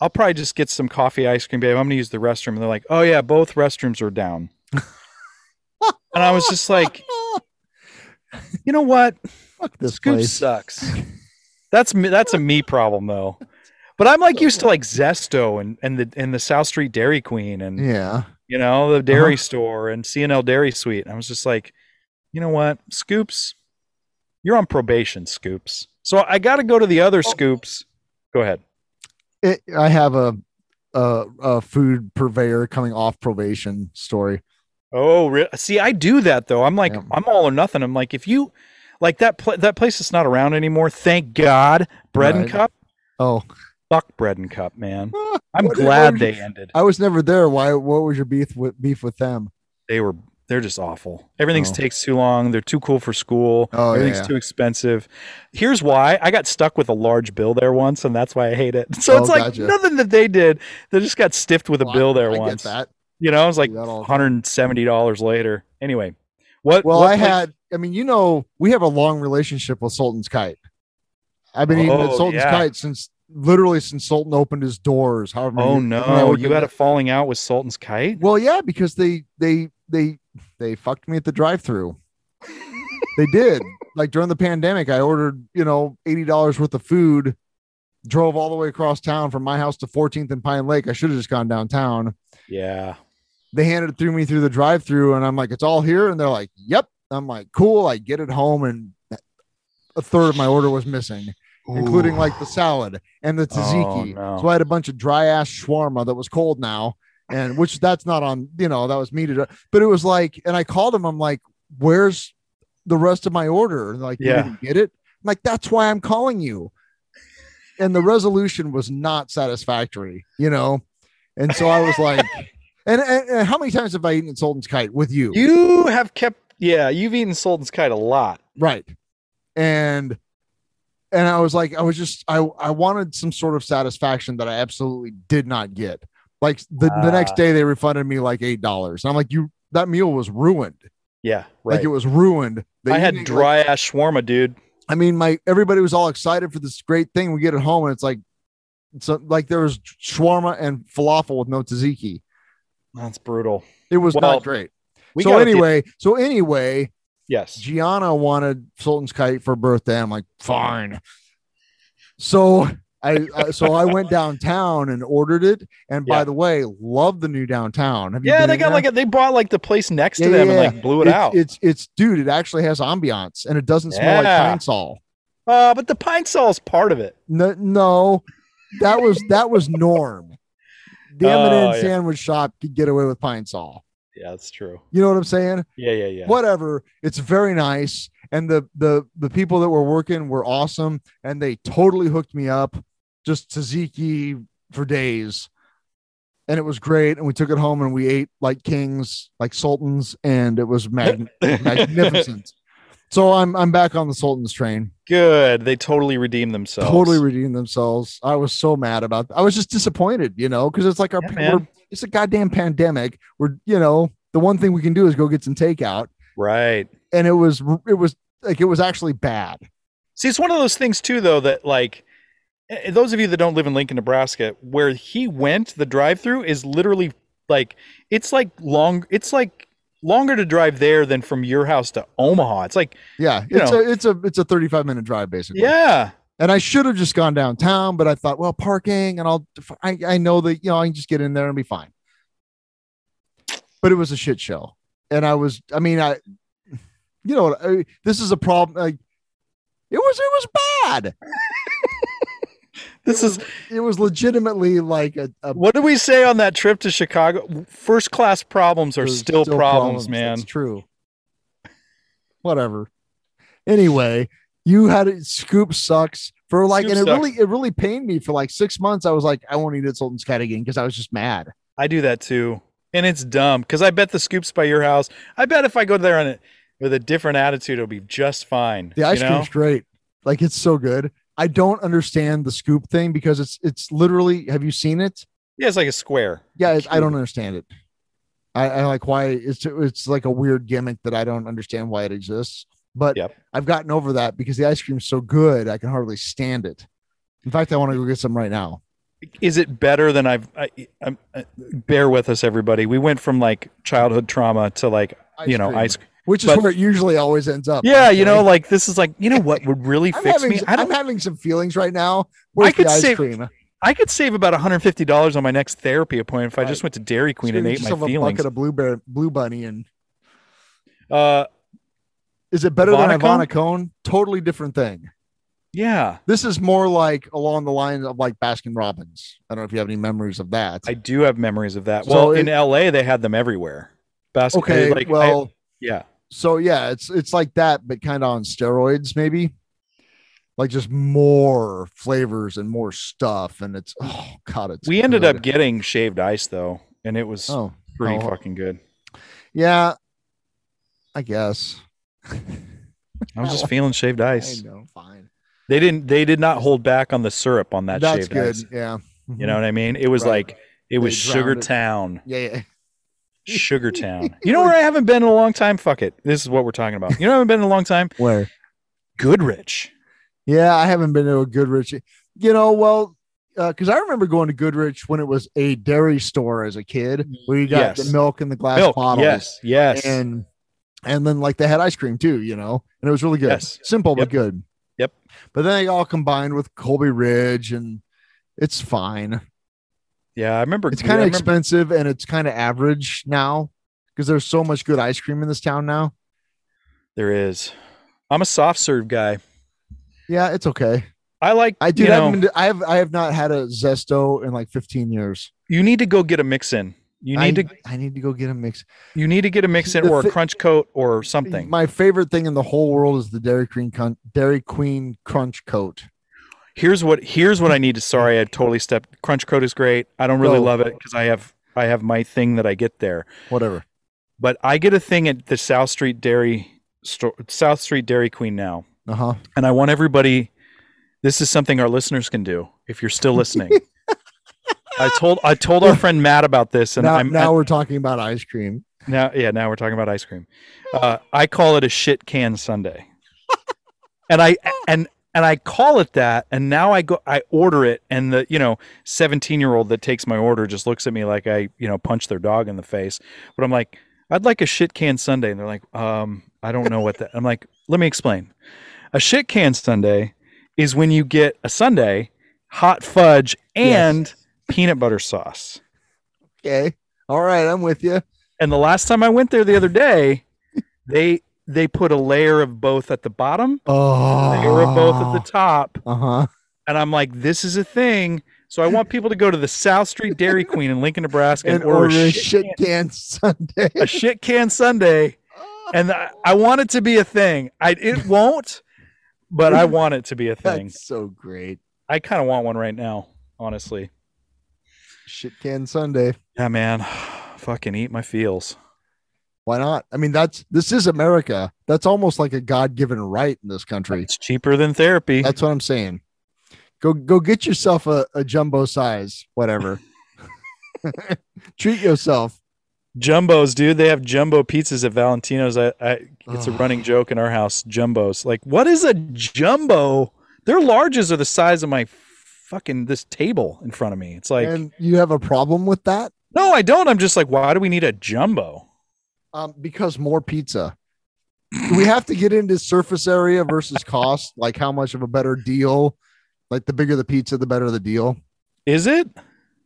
I'll probably just get some coffee ice cream, babe. I'm gonna use the restroom. And they're like, oh yeah, both restrooms are down. and I was just like, you know what? Fuck this Scoop place. sucks. That's me. That's a me problem though. But I'm like used to like Zesto and and the and the South Street Dairy Queen and Yeah. you know the dairy Uh-huh. store and CNL Dairy Suite. And I was just like, you know what, Scoops, you're on probation, Scoops. So I got to go to the other Scoops. Go ahead. It, I have a, a a food purveyor coming off probation story. Oh, re- see, I do that though. I'm like, Yeah. I'm all or nothing. I'm like, if you like that pla that place is not around anymore. Thank God. Bread and Cup. Oh, Fuck Bread and Cup, man. I'm glad they ended. I was never there. Why? What was your beef with beef with them? they were they're just awful. Everything Oh. takes too long. They're too cool for school. Oh, Everything's yeah. too expensive. Here's why I got stuck with a large bill there once, and that's why I hate it. So Oh, it's like gotcha. nothing that they did. They just got stiffed with a Well, bill there I once. You know, it was like Do that all the time. 170 dollars later. Anyway, what? Well, what I place- had. I mean, you know, we have a long relationship with Sultan's Kite. I've been eating at Oh, Sultan's yeah. Kite since literally since Sultan opened his doors. However, Oh years- when I no, you had a falling out with Sultan's Kite. Well, yeah, because they they they they fucked me at the drive-through. they did. Like during the pandemic, I ordered you know eighty dollars worth of food, drove all the way across town from my house to 14th and Pine Lake. I should have just gone downtown. Yeah. They handed it through me through the drive-through, and I'm like, "It's all here," and they're like, "Yep." I'm like, "Cool." I get it home, and a third of my order was missing, including like the salad and the tzatziki. Oh, no. So I had a bunch of dry ass shawarma that was cold now, and which that's not on, you know, that was meated. But it was like, and I called him. I'm like, "Where's the rest of my order?" And like, "You Yeah. didn't get it." I'm like, "That's why I'm calling you." And the resolution was not satisfactory, you know. And so I was like, and, and, and how many times have I eaten at Sultan's Kite with you? You have kept. Yeah, you've eaten Sultan's Kite a lot. right and and i was like i was just i i wanted some sort of satisfaction that i absolutely did not get like the, the Ah. next day they refunded me like eight dollars i'm like you that meal was ruined Yeah, right. like it was ruined The I had evening, dry like- ass shawarma, dude. i mean my everybody was all excited for this great thing we get at home and it's like so like there was shawarma and falafel with no tzatziki That's brutal. it was Well, not great so anyway so anyway yes. Gianna wanted Sultan's kite for birthday. I'm like, fine. So I, I so I went downtown and ordered it. And by Yeah. the way, love the new downtown. Have you Yeah, they got there? like a, they bought like the place next to them yeah, and like blew it it's, out. It's it's dude, it actually has ambiance and it doesn't smell like pine sol. uh, but the pine sol is part of it. No, no, that was that was norm. The Oh, M&M yeah. sandwich shop could get away with pine sol. Yeah, that's true. You know what I'm saying? Yeah, yeah, yeah. whatever it's very nice and the the the people that were working were awesome and they totally hooked me up just tzatziki for days. And it was great. And we took it home and we ate like kings like sultans. And it was mag- magnificent. So i'm i'm back on the sultans train. Good. They totally redeemed themselves. totally redeemed themselves. I was so mad about i was just disappointed you know because it's like our Yeah, it's a goddamn pandemic. We're you know the one thing we can do is go get some takeout. Right. and it was it was like it was actually bad. See, it's one of those things too, though, that like those of you that don't live in Lincoln, Nebraska, where he went, the drive-through is literally like it's like long. It's like longer to drive there than from your house to Omaha. It's like Yeah, it's know. a it's a it's a 35 minute drive basically. yeah, And I should have just gone downtown, but I thought, well, parking and I'll I, I know that you know I can just get in there and be fine. But it was a shit show. And I was I mean I you know I, this is a problem like it was it was bad. this is It was legitimately like a, a what did we say on that trip to Chicago? First class problems are there's still, problems, man. It's true. Whatever. Anyway, you had it. Scoop sucks for like, Scoop and it sucks. really, it really pained me for like six months. I was like, I won't eat at Sultan's Kite again because I was just mad. I do that too, and it's dumb because I bet the scoops by your house. I bet if I go there on it with a different attitude, it'll be just fine. The ice you know? cream's great. Like it's so good. I don't understand the scoop thing because it's it's literally. Have you seen it? Yeah, it's like a square. Yeah, it's, I don't understand it. I, I like why it's it's like a weird gimmick that I don't understand why it exists. But Yep. I've gotten over that because the ice cream's so good, I can hardly stand it. In fact, I want to go get some right now. Is it better than I've? I, I'm, uh, bear with us, everybody. We went from like childhood trauma to like you know cream, ice. Which is but- where it usually always ends up. Yeah, you know, like this is like you know what would really fix having, me. I I'm having some feelings right now. Where's could the ice save- cream? I could save about 150 dollars on my next therapy appointment if I just went to Dairy Queen Just and ate my yourself a feelings. bucket of blueberry blue bunny and Uh, is it better than Ivanna Cone? Totally different thing. yeah, This is more like along the lines of like Baskin Robbins. I don't know if you have any memories of that. I do have memories of that. So Well, it- in LA, they had them everywhere. Basket, okay, like, I- well, yeah, so yeah, it's it's like that, but kind of on steroids, maybe. Like just more flavors and more stuff, and it's oh god, it's we ended good. up getting shaved ice though, and it was oh pretty oh. fucking good. yeah, I guess. I was just feeling shaved I ice. know, fine. They didn't. They did not hold back on the syrup on that That's shaved good. ice. Yeah, You know mm-hmm. what I mean? It was Right. like it was They Sugar it. Town. yeah, yeah. Sugar Town. You know where I haven't been in a long time? Fuck it. This is what we're talking about. You know, I haven't been in a long time. Where? Goodrich. Yeah, I haven't been to a Goodrich. You know, well, uh, because I remember going to Goodrich when it was a dairy store as a kid, where you got Yes. the milk in the glass Milk. bottles, Yes. Yes. and and then like they had ice cream too, you know, and it was really good, Yes. simple Yep. but good. Yep. But then they all combined with Colby Ridge, and it's fine. Yeah, I remember. It's kind of remember- expensive, and it's kind of average now because there's so much good ice cream in this town now. There is. I'm a soft serve guy. Yeah, it's okay. I like. I do. You, I, know, haven't been I have. I have not had a Zesto in like 15 years. you need to go get a mix in. You need I, to. I need to go get a mix. You need to get a mix in The or a crunch coat or something. My favorite thing in the whole world is the Dairy Queen Dairy Queen Crunch Coat. Here's what. Here's what I need to. Sorry, I totally stepped. Crunch coat is great. I don't really love it because I have. I have my thing that I get there. Whatever. But I get a thing at the South Street Dairy store, South Street Dairy Queen now, Uh huh. and I want everybody. This is something our listeners can do if you're still listening. I told I told our friend Matt about this, and Now, I'm now we're talking about ice cream. now yeah now we're talking about ice cream. Uh, I call it a shit can Sunday, and I and and I call it that, and now I go I order it, and the you know 17 year old that takes my order just looks at me like I you know punched their dog in the face, but I'm like I'd like a shit can Sunday, and they're like um I don't know what that. I'm like let me explain. A shit can Sunday is when you get a Sunday, hot fudge, and peanut butter sauce. Okay. All right. I'm with you. And the last time I went there the other day, they they put a layer of both at the bottom, Oh. a layer of both at the top, Uh huh. and I'm like, this is a thing. So I want people to go to the South Street Dairy Queen in Lincoln, Nebraska, and, And order a shit, shit can Sunday. a shit can Sunday, and I, I want it to be a thing. I it won't, but I want it to be a thing. That's so great. I kind of want one right now, honestly. Shit can Sunday. Yeah, man, fucking eat my feels. Why not? I mean, that's this is America. That's almost like a God given right in this country. It's cheaper than therapy. That's what I'm saying. Go go get yourself a, a jumbo size, whatever. Treat yourself. Jumbos, dude. They have jumbo pizzas at Valentino's. I, I it's a running joke in our house. Jumbos. Like, what is a jumbo? Their larges are the size of my fucking this table in front of me. It's like, and you have a problem with that? no, I don't. I'm just like, why do we need a jumbo? Um, because more pizza. Do we have to get into surface area versus cost? Like how much of a better deal? Like the bigger the pizza, the better the deal. Is it?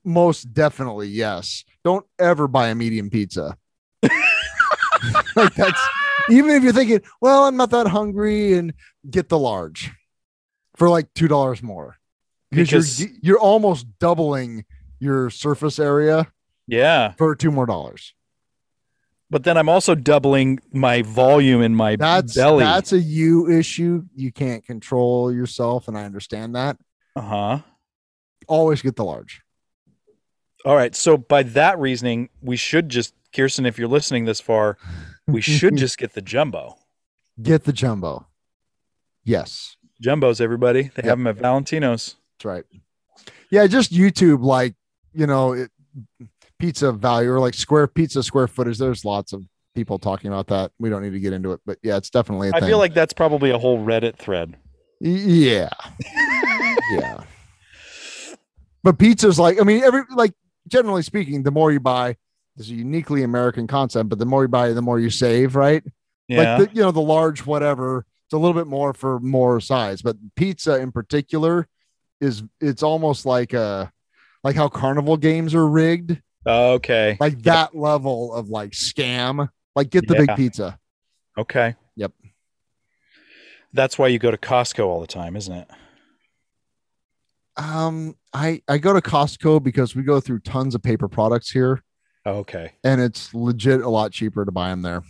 Most definitely, yes. Don't ever buy a medium pizza. like that's even if you're thinking, well, I'm not that hungry, and get the large for like two dollars more because, Because- you're you're almost doubling your surface area Yeah. for two more dollars. But then I'm also doubling my volume in my That's belly. that's a you issue. You can't control yourself, and I understand that. uh huh. Always get the large. All right. So by that reasoning, we should just Kirsten, if you're listening this far, we should just get the jumbo. Get the jumbo. Yes, Jumbos, everybody. They Yep. have them at Valentino's. that's right. Yeah, just YouTube, like you know, it, pizza value or like square pizza square footage. There's lots of people talking about that. We don't need to get into it, but yeah, it's definitely. I I feel like that's probably a whole Reddit thread. yeah, yeah. But pizza's like, I mean, every like generally speaking, the more you buy, this is a uniquely American concept. But the more you buy, the more you save, right? Yeah. like the, you know the large whatever it's a little bit more for more size but pizza in particular is it's almost like uh like how carnival games are rigged okay. like that level of like scam like get the Yeah. big pizza Okay. Yep. That's why you go to Costco all the time, isn't it? um i i go to costco because we go through tons of paper products here Okay. and it's legit a lot cheaper to buy them there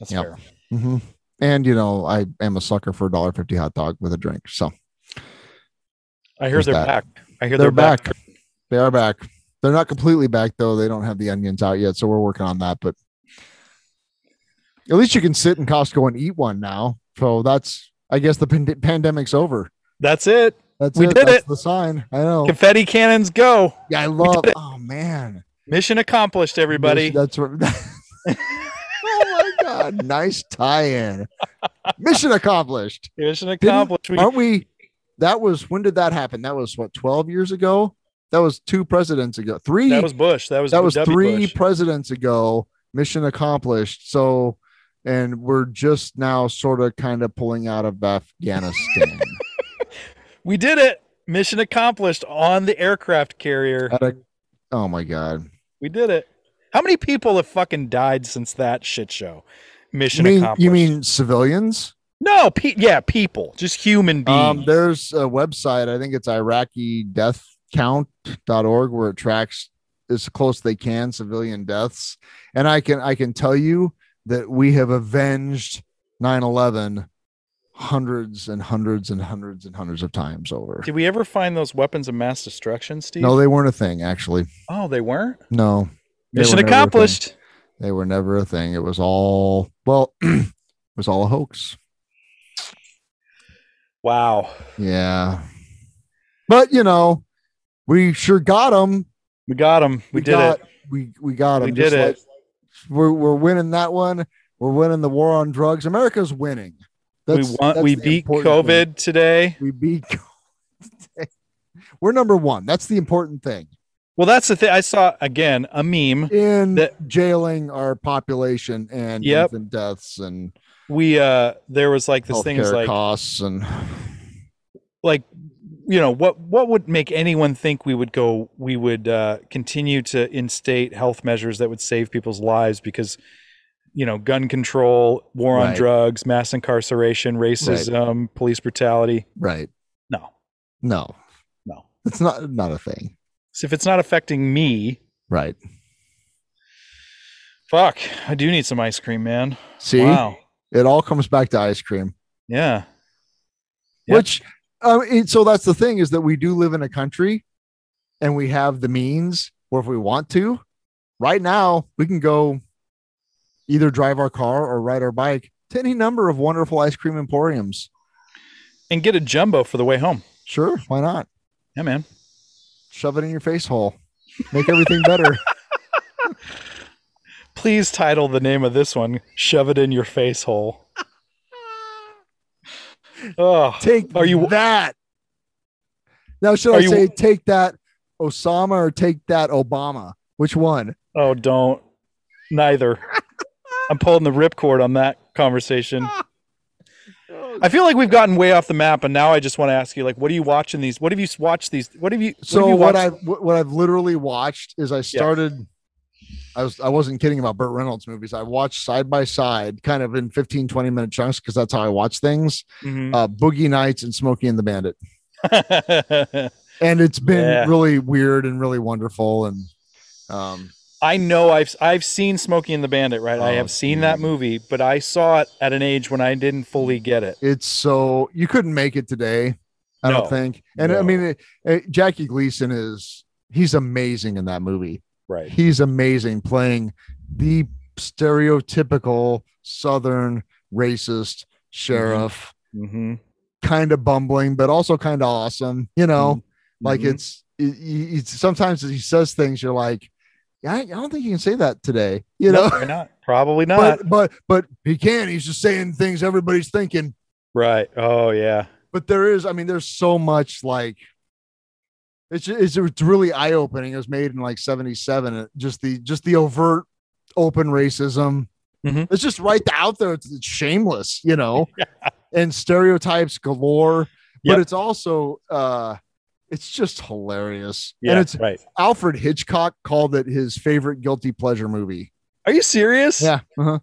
That's Yep. fair. hmm and you know i am a sucker for a dollar fifty hot dog with a drink so I hear There's they're that. back. I hear they're, they're, back. back. They are back. They're not completely back though. They don't have the onions out yet, so we're working on that. But at least you can sit in Costco and eat one now. So that's, I guess, the pand- pandemic's over. That's it. That's We it. did that's it. The sign. I know. Confetti cannons go. Yeah, I love. Oh man, Mission accomplished, everybody. That's what. oh my god, nice tie-in. Mission accomplished. Mission accomplished. We- Aren't we? That was when did that happen? That was what twelve years ago. That was two presidents ago. Three. that was Bush. That was that was W. three Bush. presidents ago. Mission accomplished. So, and we're just now sort of kind of pulling out of Afghanistan. We did it. Mission accomplished on the aircraft carrier. A- oh my god! We did it. How many people have fucking died since that shit show? You Mission mean accomplished. you mean civilians? no? Pe- yeah, people, just human beings. Um, there's a website. I think it's Iraqi Death Count.org where it tracks as close as they can civilian deaths, and I can I can tell you that we have avenged 9/11 hundreds and hundreds and hundreds and hundreds of times over. Did we ever find those weapons of mass destruction, Steve? No, they weren't a thing, actually. oh, they weren't. No. they Mission were never a thing. accomplished. They were never a thing. It was all, well, it was all a hoax. Wow, Yeah. But, you know, we sure got them. we got them. We, did got, it. We, we got them. We did it. we're, we're winning that one. We're winning the war on drugs. America's winning. we won. We beat important thing. COVID today. We beat COVID. We're number one. That's the important thing. Well, that's the thing. I saw again a meme. In That- jailing our population and Yep. infant deaths and We uh, there was like this thing is like costs and like you know what what would make anyone think we would go we would uh, continue to instate health measures that would save people's lives because you know gun control war on Right. drugs mass incarceration racism police brutality right. no No, no it's not not a thing. so if it's not affecting me Right. fuck i do need some ice cream man See, wow it all comes back to ice cream. yeah Yep. Which, um, it- so that's the thing is that we do live in a country, and we have the means, or if we want to, right now we can go either drive our car or ride our bike to any number of wonderful ice cream emporiums. and get a jumbo for the way home Sure, why not? yeah man Shove it in your face hole, make everything better. please title the name of this one shove it in your face hole oh Take Are you- that? Now, should I you- say take that Osama or take that Obama? Which one? Oh, don't. Neither. I'm pulling the ripcord on that conversation. I feel like we've gotten way off the map, and now I just want to ask you, like, what are you watching these? What have you watched these? What have you? What So have you what? I've what what I've literally watched is I started. I was I wasn't kidding about Burt Reynolds movies. I watched side by side, kind of in 15, 20 minute chunks because that's how I watch things. Mhm. Uh, Boogie Nights and Smokey and the Bandit, and it's been Yeah. really weird and really wonderful. And um, I know I've I've seen Smokey and the Bandit, right? I Oh, have seen that movie, but I saw it at an age when I didn't fully get it. It's so you couldn't make it today. I No. don't think. And I mean, it, it- Jackie Gleason is he's amazing in that movie. Right. He's amazing playing the stereotypical Southern racist sheriff, Mm-hmm. kind of bumbling, but also kind of awesome. You know, like Mhm. it's, it, it's sometimes he says things you're like, yeah, I I don't think you can say that today. You know, Probably not. Probably not. but but but he can. He's just saying things everybody's thinking. right. Oh yeah. but there is i mean there's so much like it's it's, it's really eye-opening it was made in like 77 uh, just the just the overt open racism Mhm. it's just right out there it's, it's shameless you know and stereotypes galore Yep. but it's also uh it's just hilarious Yeah. and it's right. alfred hitchcock called it his favorite guilty pleasure movie Are you serious? yeah uh-huh.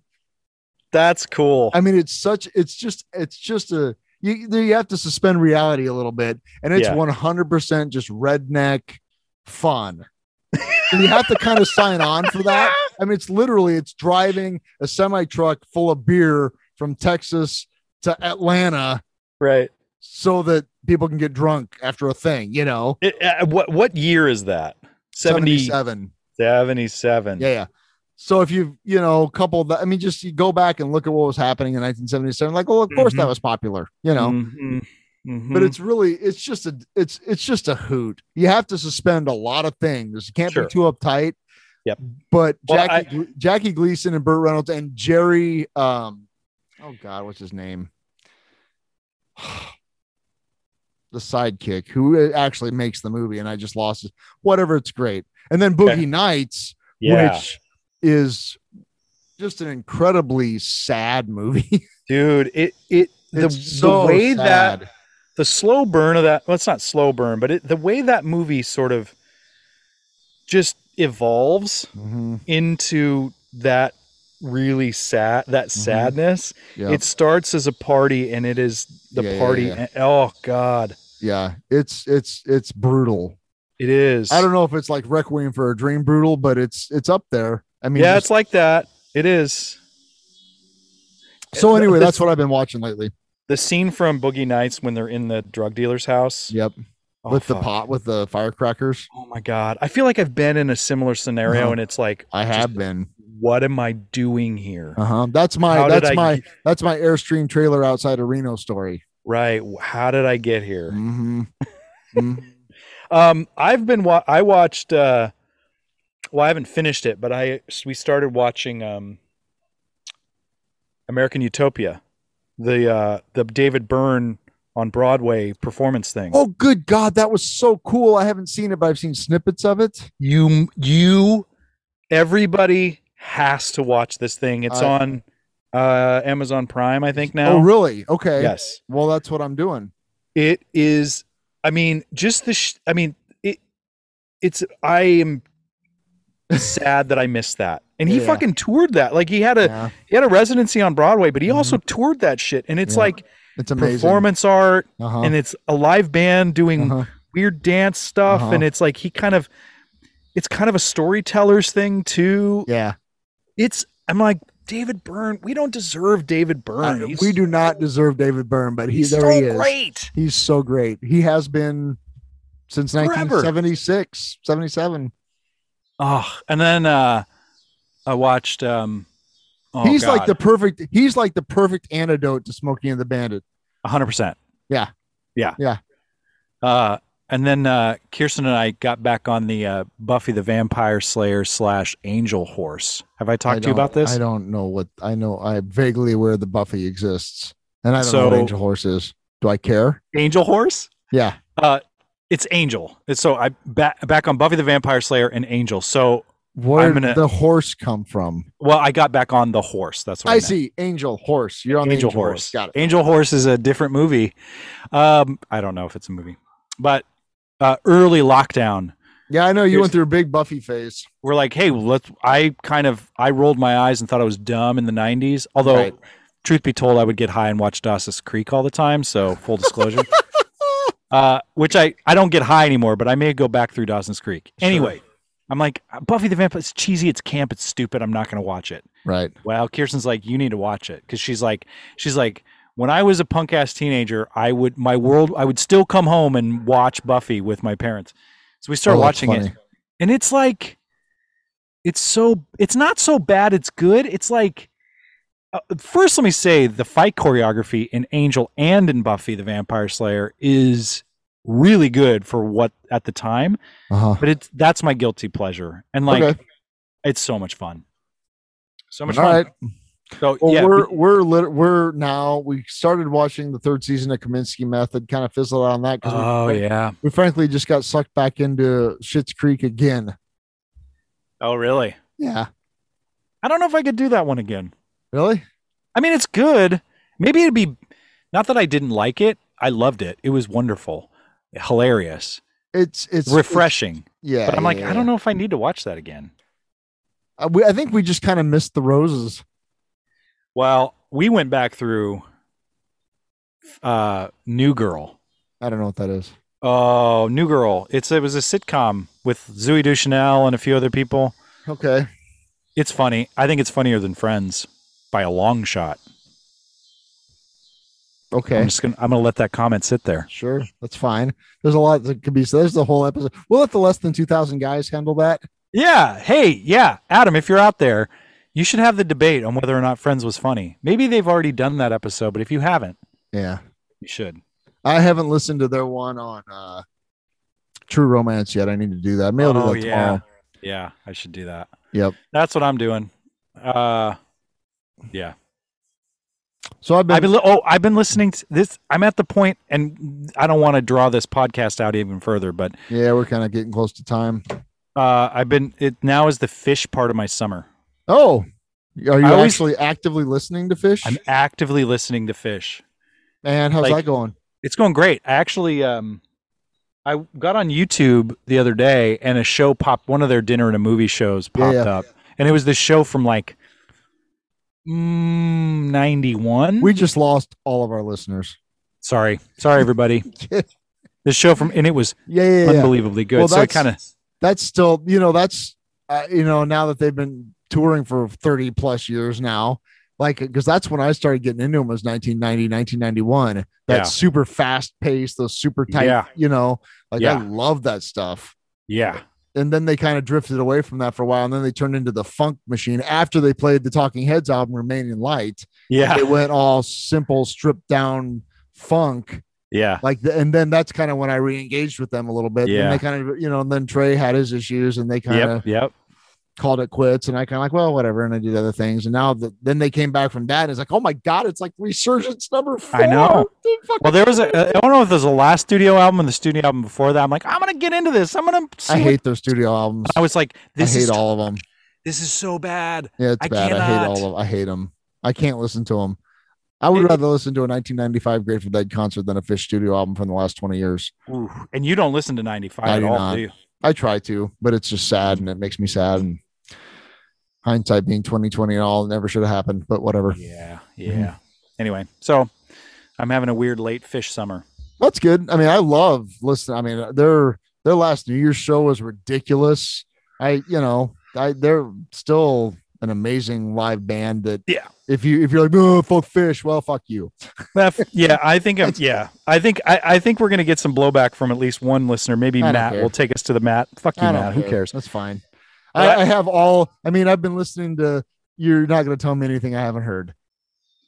That's cool. I mean, it's such. It's just. It's just a. You you have to suspend reality a little bit, and it's one hundred percent just redneck fun. and you have to kind of sign on for that. I mean, it's literally it's driving a semi truck full of beer from Texas to Atlanta right. so that people can get drunk after a thing. You know, It, uh, what what year is that? 70, seventy-seven. 77. Yeah, yeah. So if you you know couple that, I mean, just you go back and look at what was happening in 1977. Like, well, of course that Mhm. was popular. You know. Mhm. Mhm. but it's really it's just a it's it's just a hoot you have to suspend a lot of things you can't Sure. be too uptight Yep. but Well, jackie Gle- jackie gleason and burt reynolds and jerry um oh god what's his name the sidekick who actually makes the movie and i just lost it whatever it's great and then boogie Okay. nights yeah. which is just an incredibly sad movie Dude, it it the, so the way that the slow burn of that well it's not slow burn but it, the way that movie sort of just evolves Mhm. into that really sad that Mm-hmm. sadness it starts as a party and it is the yeah, party yeah. and- oh god yeah it's it's it's brutal it is I don't know if it's like Requiem for a Dream brutal, but it's it's up there. I mean, yeah just- it's like that it is so anyway, the- that's what I've been watching lately. the scene from boogie nights when they're in the drug dealer's house Yep, Oh, with the pot with the firecrackers. oh my god i feel like i've been in a similar scenario Uh-huh. and it's like I just, have been. what am i doing here Uh huh. That's my How that's my get- that's my airstream trailer outside of Reno story. right how did i get here hmm Mhm. Um, I've been wa- I watched. Uh, well, I haven't finished it, but I we started watching um, American Utopia, the uh, the David Byrne on Broadway performance thing. Oh, good God, that was so cool! I haven't seen it, but I've seen snippets of it. You you everybody has to watch this thing. It's I- on uh, Amazon Prime, I think now. Oh, really? Okay. Yes. Well, that's what I'm doing. It is. I mean, just the. Sh- I mean, it. It's. I am sad that I missed that. And he Yeah. fucking toured that. Like he had a Yeah, he had a residency on Broadway, but he also toured that shit. And it's Mm-hmm. Yeah. like it's amazing. performance art, Uh-huh. and it's a live band doing uh-huh. weird dance stuff, Uh-huh. and it's like he kind of. It's kind of a storyteller's thing too. Yeah, It's. I'm like David Byrne. We don't deserve David Byrne. He's- we do not deserve David Byrne, but he He's so he great. He's so great. He has been since Forever. 1976, 77. Oh, and then uh I watched um oh, he's like the perfect he's like the perfect antidote to Smokey and the Bandit. hundred percent. Yeah. Yeah. Yeah. Uh and then uh Kirsten and I got back on the uh Buffy the Vampire Slayer slash Angel Horse. Have I talked I to you about this? I don't know what I know. I'm vaguely aware the Buffy exists. And I don't know what Angel Horse is. Do I care? Angel Horse? Yeah. Uh it's Angel. It's so I back back on Buffy the Vampire Slayer and Angel. So Where did the horse come from? well, I got back on the horse. That's what I, I see. Angel Horse. You're on Angel the Angel Horse. Horse. Got it. Angel Horse is a different movie. Um, I don't know if it's a movie, but uh, early lockdown, Yeah, I know you went through a big Buffy phase. we're like, hey, let's. I kind of I rolled my eyes and thought I was dumb in the '90s. Although, Right. truth be told, I would get high and watch Dawson's Creek all the time. So full disclosure, uh, which I I don't get high anymore, but I may go back through Dawson's Creek Sure. anyway. I'm like, Buffy the Vampire. It's cheesy. It's camp. It's stupid. I'm not going to watch it. Right. Well, Kirsten's like, you need to watch it because she's like, she's like, when I was a punk ass teenager, I would my world, I would still come home and watch Buffy with my parents. So we start Oh, watching it, and it's like, it's so, it's not so bad. It's good. It's like, first, let me say the fight choreography in Angel and in Buffy the Vampire Slayer is really good for what at the time. Uh-huh. But it's that's my guilty pleasure, and like, okay. it's so much fun. So much All fun. right. So Well, yeah, we're we're lit- we're now we started watching the third season of Kominsky Method. Kind of fizzled out on that Oh we, yeah. we frankly just got sucked back into Schitt's Creek again. Oh really? Yeah. I don't know if I could do that one again. Really? I mean, it's good. Maybe it'd be not that I didn't like it. I loved it. It was wonderful, hilarious, It's it's refreshing. yeah. but I'm like, yeah, I don't know if I need to watch that again. yeah. Uh, we, I think we just kind of missed the roses. Well, we went back through uh New Girl. I don't know what that is. Oh, New Girl. It's it was a sitcom with Zooey Deschanel and a few other people. Okay. It's funny. I think it's funnier than Friends by a long shot. Okay. I'm just gonna I'm gonna let that comment sit there. Sure. That's fine. There's a lot that could be said. There's the whole episode. We'll let the less than 2,000 guys handle that. Yeah. Hey, yeah, Adam, if you're out there, you should have the debate on whether or not Friends was funny. Maybe they've already done that episode, but if you haven't, Yeah. you should. I haven't listened to their one on uh True Romance yet. I need to do that. Maybe I'll do Oh, that yeah. tomorrow. Yeah, I should do that. Yep. That's what I'm doing. Uh yeah. So I've been, I've been li- oh, I've been listening to this. I'm at the point and I don't want to draw this podcast out even further, but yeah, we're kind of getting close to time. uh I've been it now is the Phish part of my summer. Oh, are you I always- actually actively listening to Phish? I'm actively listening to Phish. Man, how's like- that going? It's going great. I actually um I got on YouTube the other day and a show popped one of their dinner and a movie shows Yeah, popped yeah. up. And it was this show from like mm, 91. We just lost all of our listeners. Sorry. Sorry everybody. this show from and it was Yeah, yeah, yeah. unbelievably good. Well, so it kind of That's still, you know, that's, uh, you know, now that they've been touring for 30 plus years now, like, because that's when I started getting into them was 1990, 1991. That Yeah. super fast pace, those super tight, Yeah. you know, like. I love that stuff. yeah. And then they kind of drifted away from that for a while and then they turned into the funk machine after they played the talking heads album Remain in Light Yeah. they went all simple stripped down funk Yeah. like the, and then that's kind of when i re-engaged with them a little bit Yeah. and they kind of you know and then trey had his issues and they kind of Yep. Yep. Called it quits and i kind of like well whatever and i did other things and now the, then they came back from that and it's like oh my god it's like resurgence number four I know. Well, there was a uh, I don't know if there's a last studio album and the studio album before that. I'm like, I'm gonna get into this. I'm gonna. I what- hate their studio albums I was like, this i hate is all of them this is so bad. Yeah, it's I bad. I hate all of. I hate them. I can't listen to them. I would It- rather listen to a 1995 Grateful Dead concert than a Phish studio album from the last 20 years. Ooh. And you don't listen to 95 I at all, not. do you? I try to, but it's just sad and it makes me sad. And hindsight being 2020 and all, never should have happened. But whatever. Yeah. Yeah. Anyway, so I'm having a weird late Phish summer. That's good. I mean, I love listening. I mean, their their last New Year's show was ridiculous. I, you know, I they're still an amazing live band. That Yeah. if you if you're like oh fuck Phish, well fuck you. Yeah, I think I'm. Yeah, I think I, I think we're gonna get some blowback from at least one listener. Maybe Matt care. will take us to the Matt. Fuck you, Matt. Who cares? That's fine. I, I have all. I mean, I've been listening to. You're not going to tell me anything I haven't heard.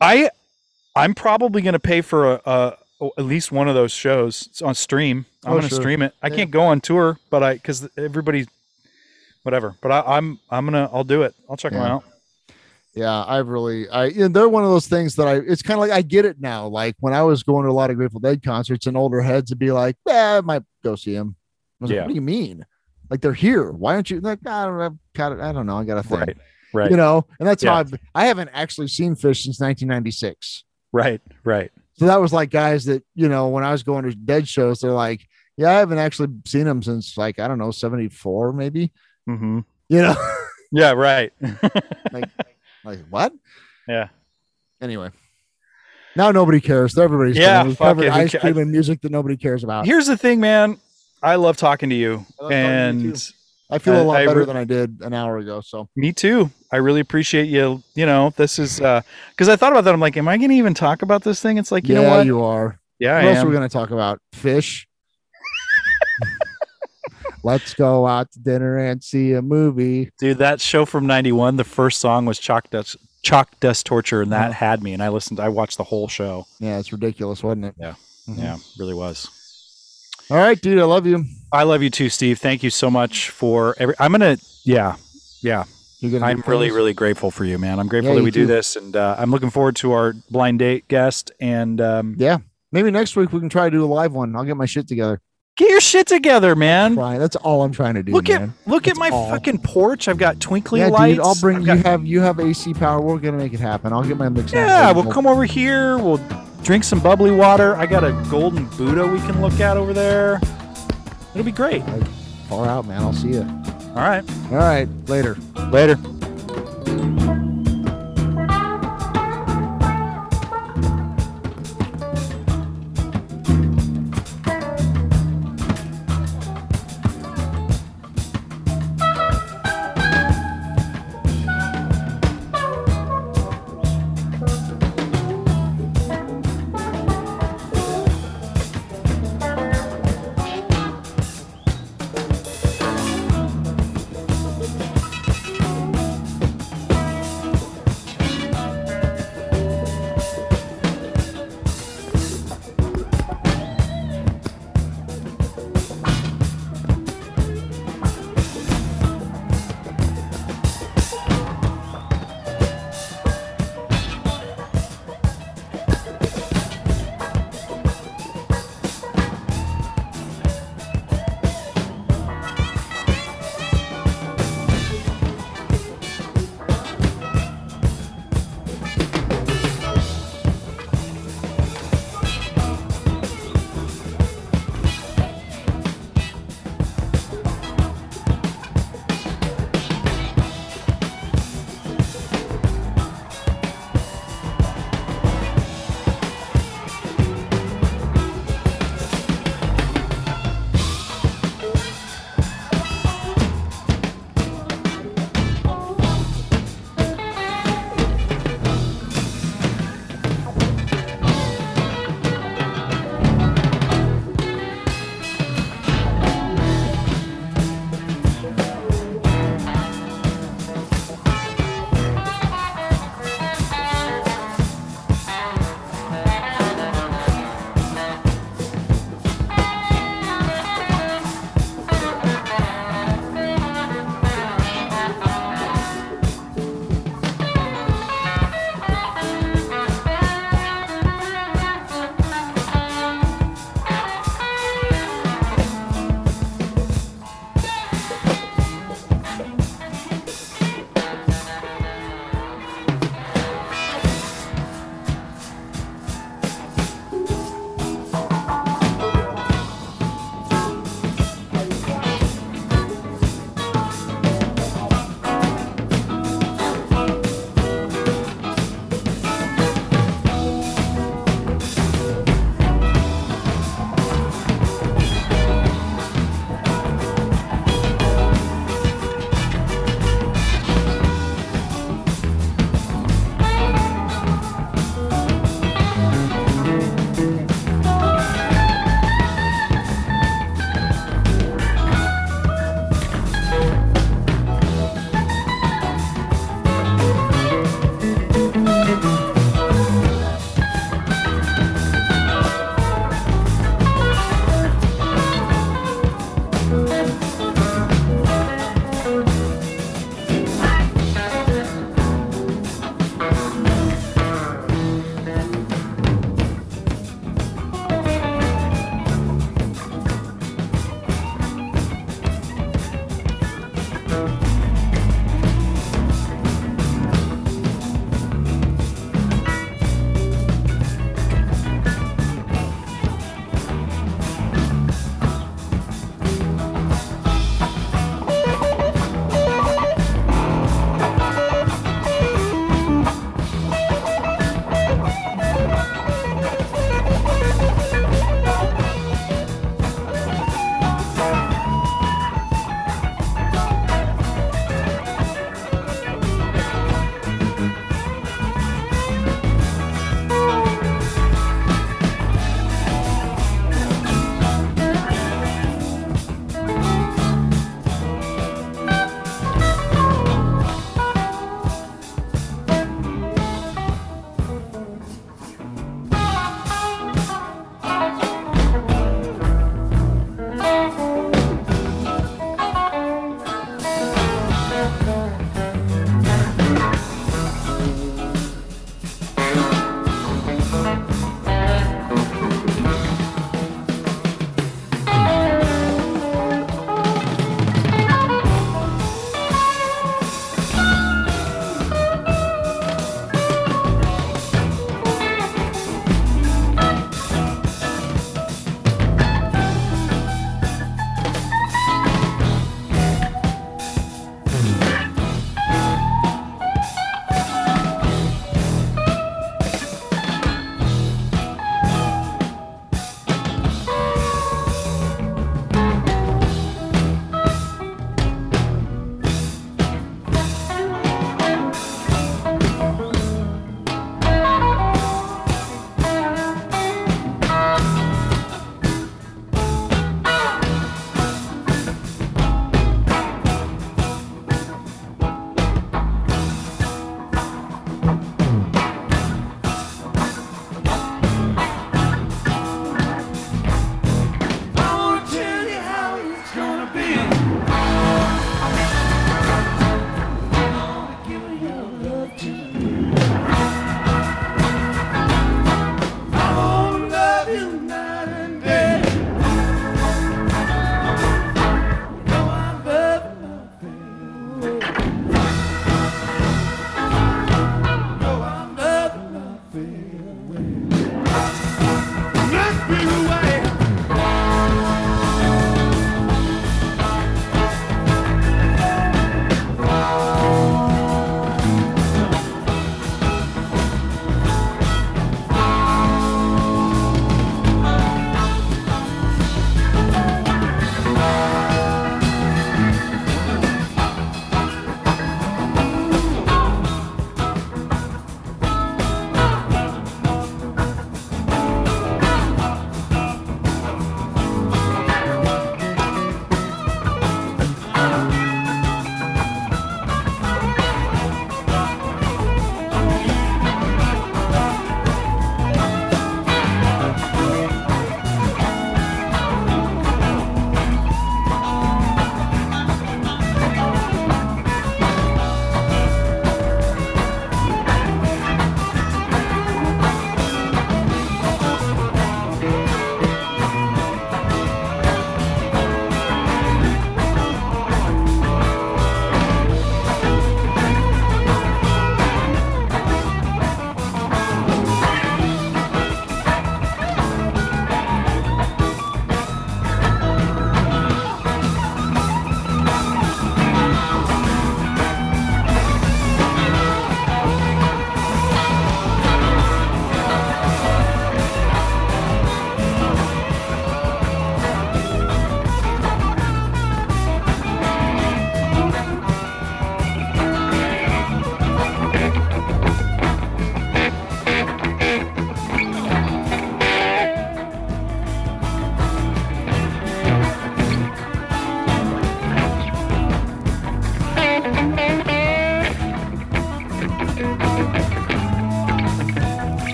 I I'm probably gonna pay for a, a at least one of those shows It's on stream. I'm Oh, gonna sure. stream it. I Yeah. can't go on tour, but I because everybody, whatever. But I, I'm I'm gonna I'll do it. I'll check them out. Yeah, I've really. I. You know, they're one of those things that I. It's kind of like I get it now. Like when I was going to a lot of Grateful Dead concerts, and older heads would be like, "Yeah, I might go see him. I was Yeah. like, "What do you mean? Like they're here? Why aren't you?" Like, I don't. I've got it. I don't know. I got a thing. Right, right, You know, and that's Yeah. how I've. I haven't actually seen Phish since 1996. right, right. So that was like guys that you know when I was going to Dead shows, they're like, "Yeah, I haven't actually seen them since like I don't know 74 maybe." hmm You know, Yeah, right. like what? yeah. Anyway, now nobody cares. Everybody's Yeah, covered ice cream and music that nobody cares about. Here's the thing, man. I love talking to you, I talking to you and. I feel a lot I better re- than I did an hour ago. So Me too. I really appreciate you. You know, this is because I thought about that. I'm like, am I going to even talk about this thing? It's like, you yeah, know what? you are. yeah, What I else are we going to talk about? Phish. Let's go out to dinner and see a movie. Dude, that show from '91, the first song was Chalk Dust, Chalk Dust Torture, and that had me. And I listened. I watched the whole show. Yeah, it's ridiculous, wasn't it? Yeah. Mhm. Yeah, really was. All right, dude. I love you. I love you too, Steve. Thank you so much for every. I'm gonna. Yeah, yeah. You're gonna. I'm really, really grateful for you, man. I'm grateful Yeah, that we do this, and uh, I'm looking forward to our blind date guest. And um, Yeah. Maybe next week we can try to do a live one. I'll get my shit together. get your shit together, man. That's all I'm trying to do. Look man. at look That's at my all. fucking porch. I've got twinkly yeah, lights. dude. I'll bring I've you got- have you have AC power. We're gonna make it happen. I'll get my mix. Yeah, we'll come over here. We'll drink some bubbly water. I got a golden Buddha we can look at over there. It'll be great. far out, man. I'll see you. All right. All right, later. Later.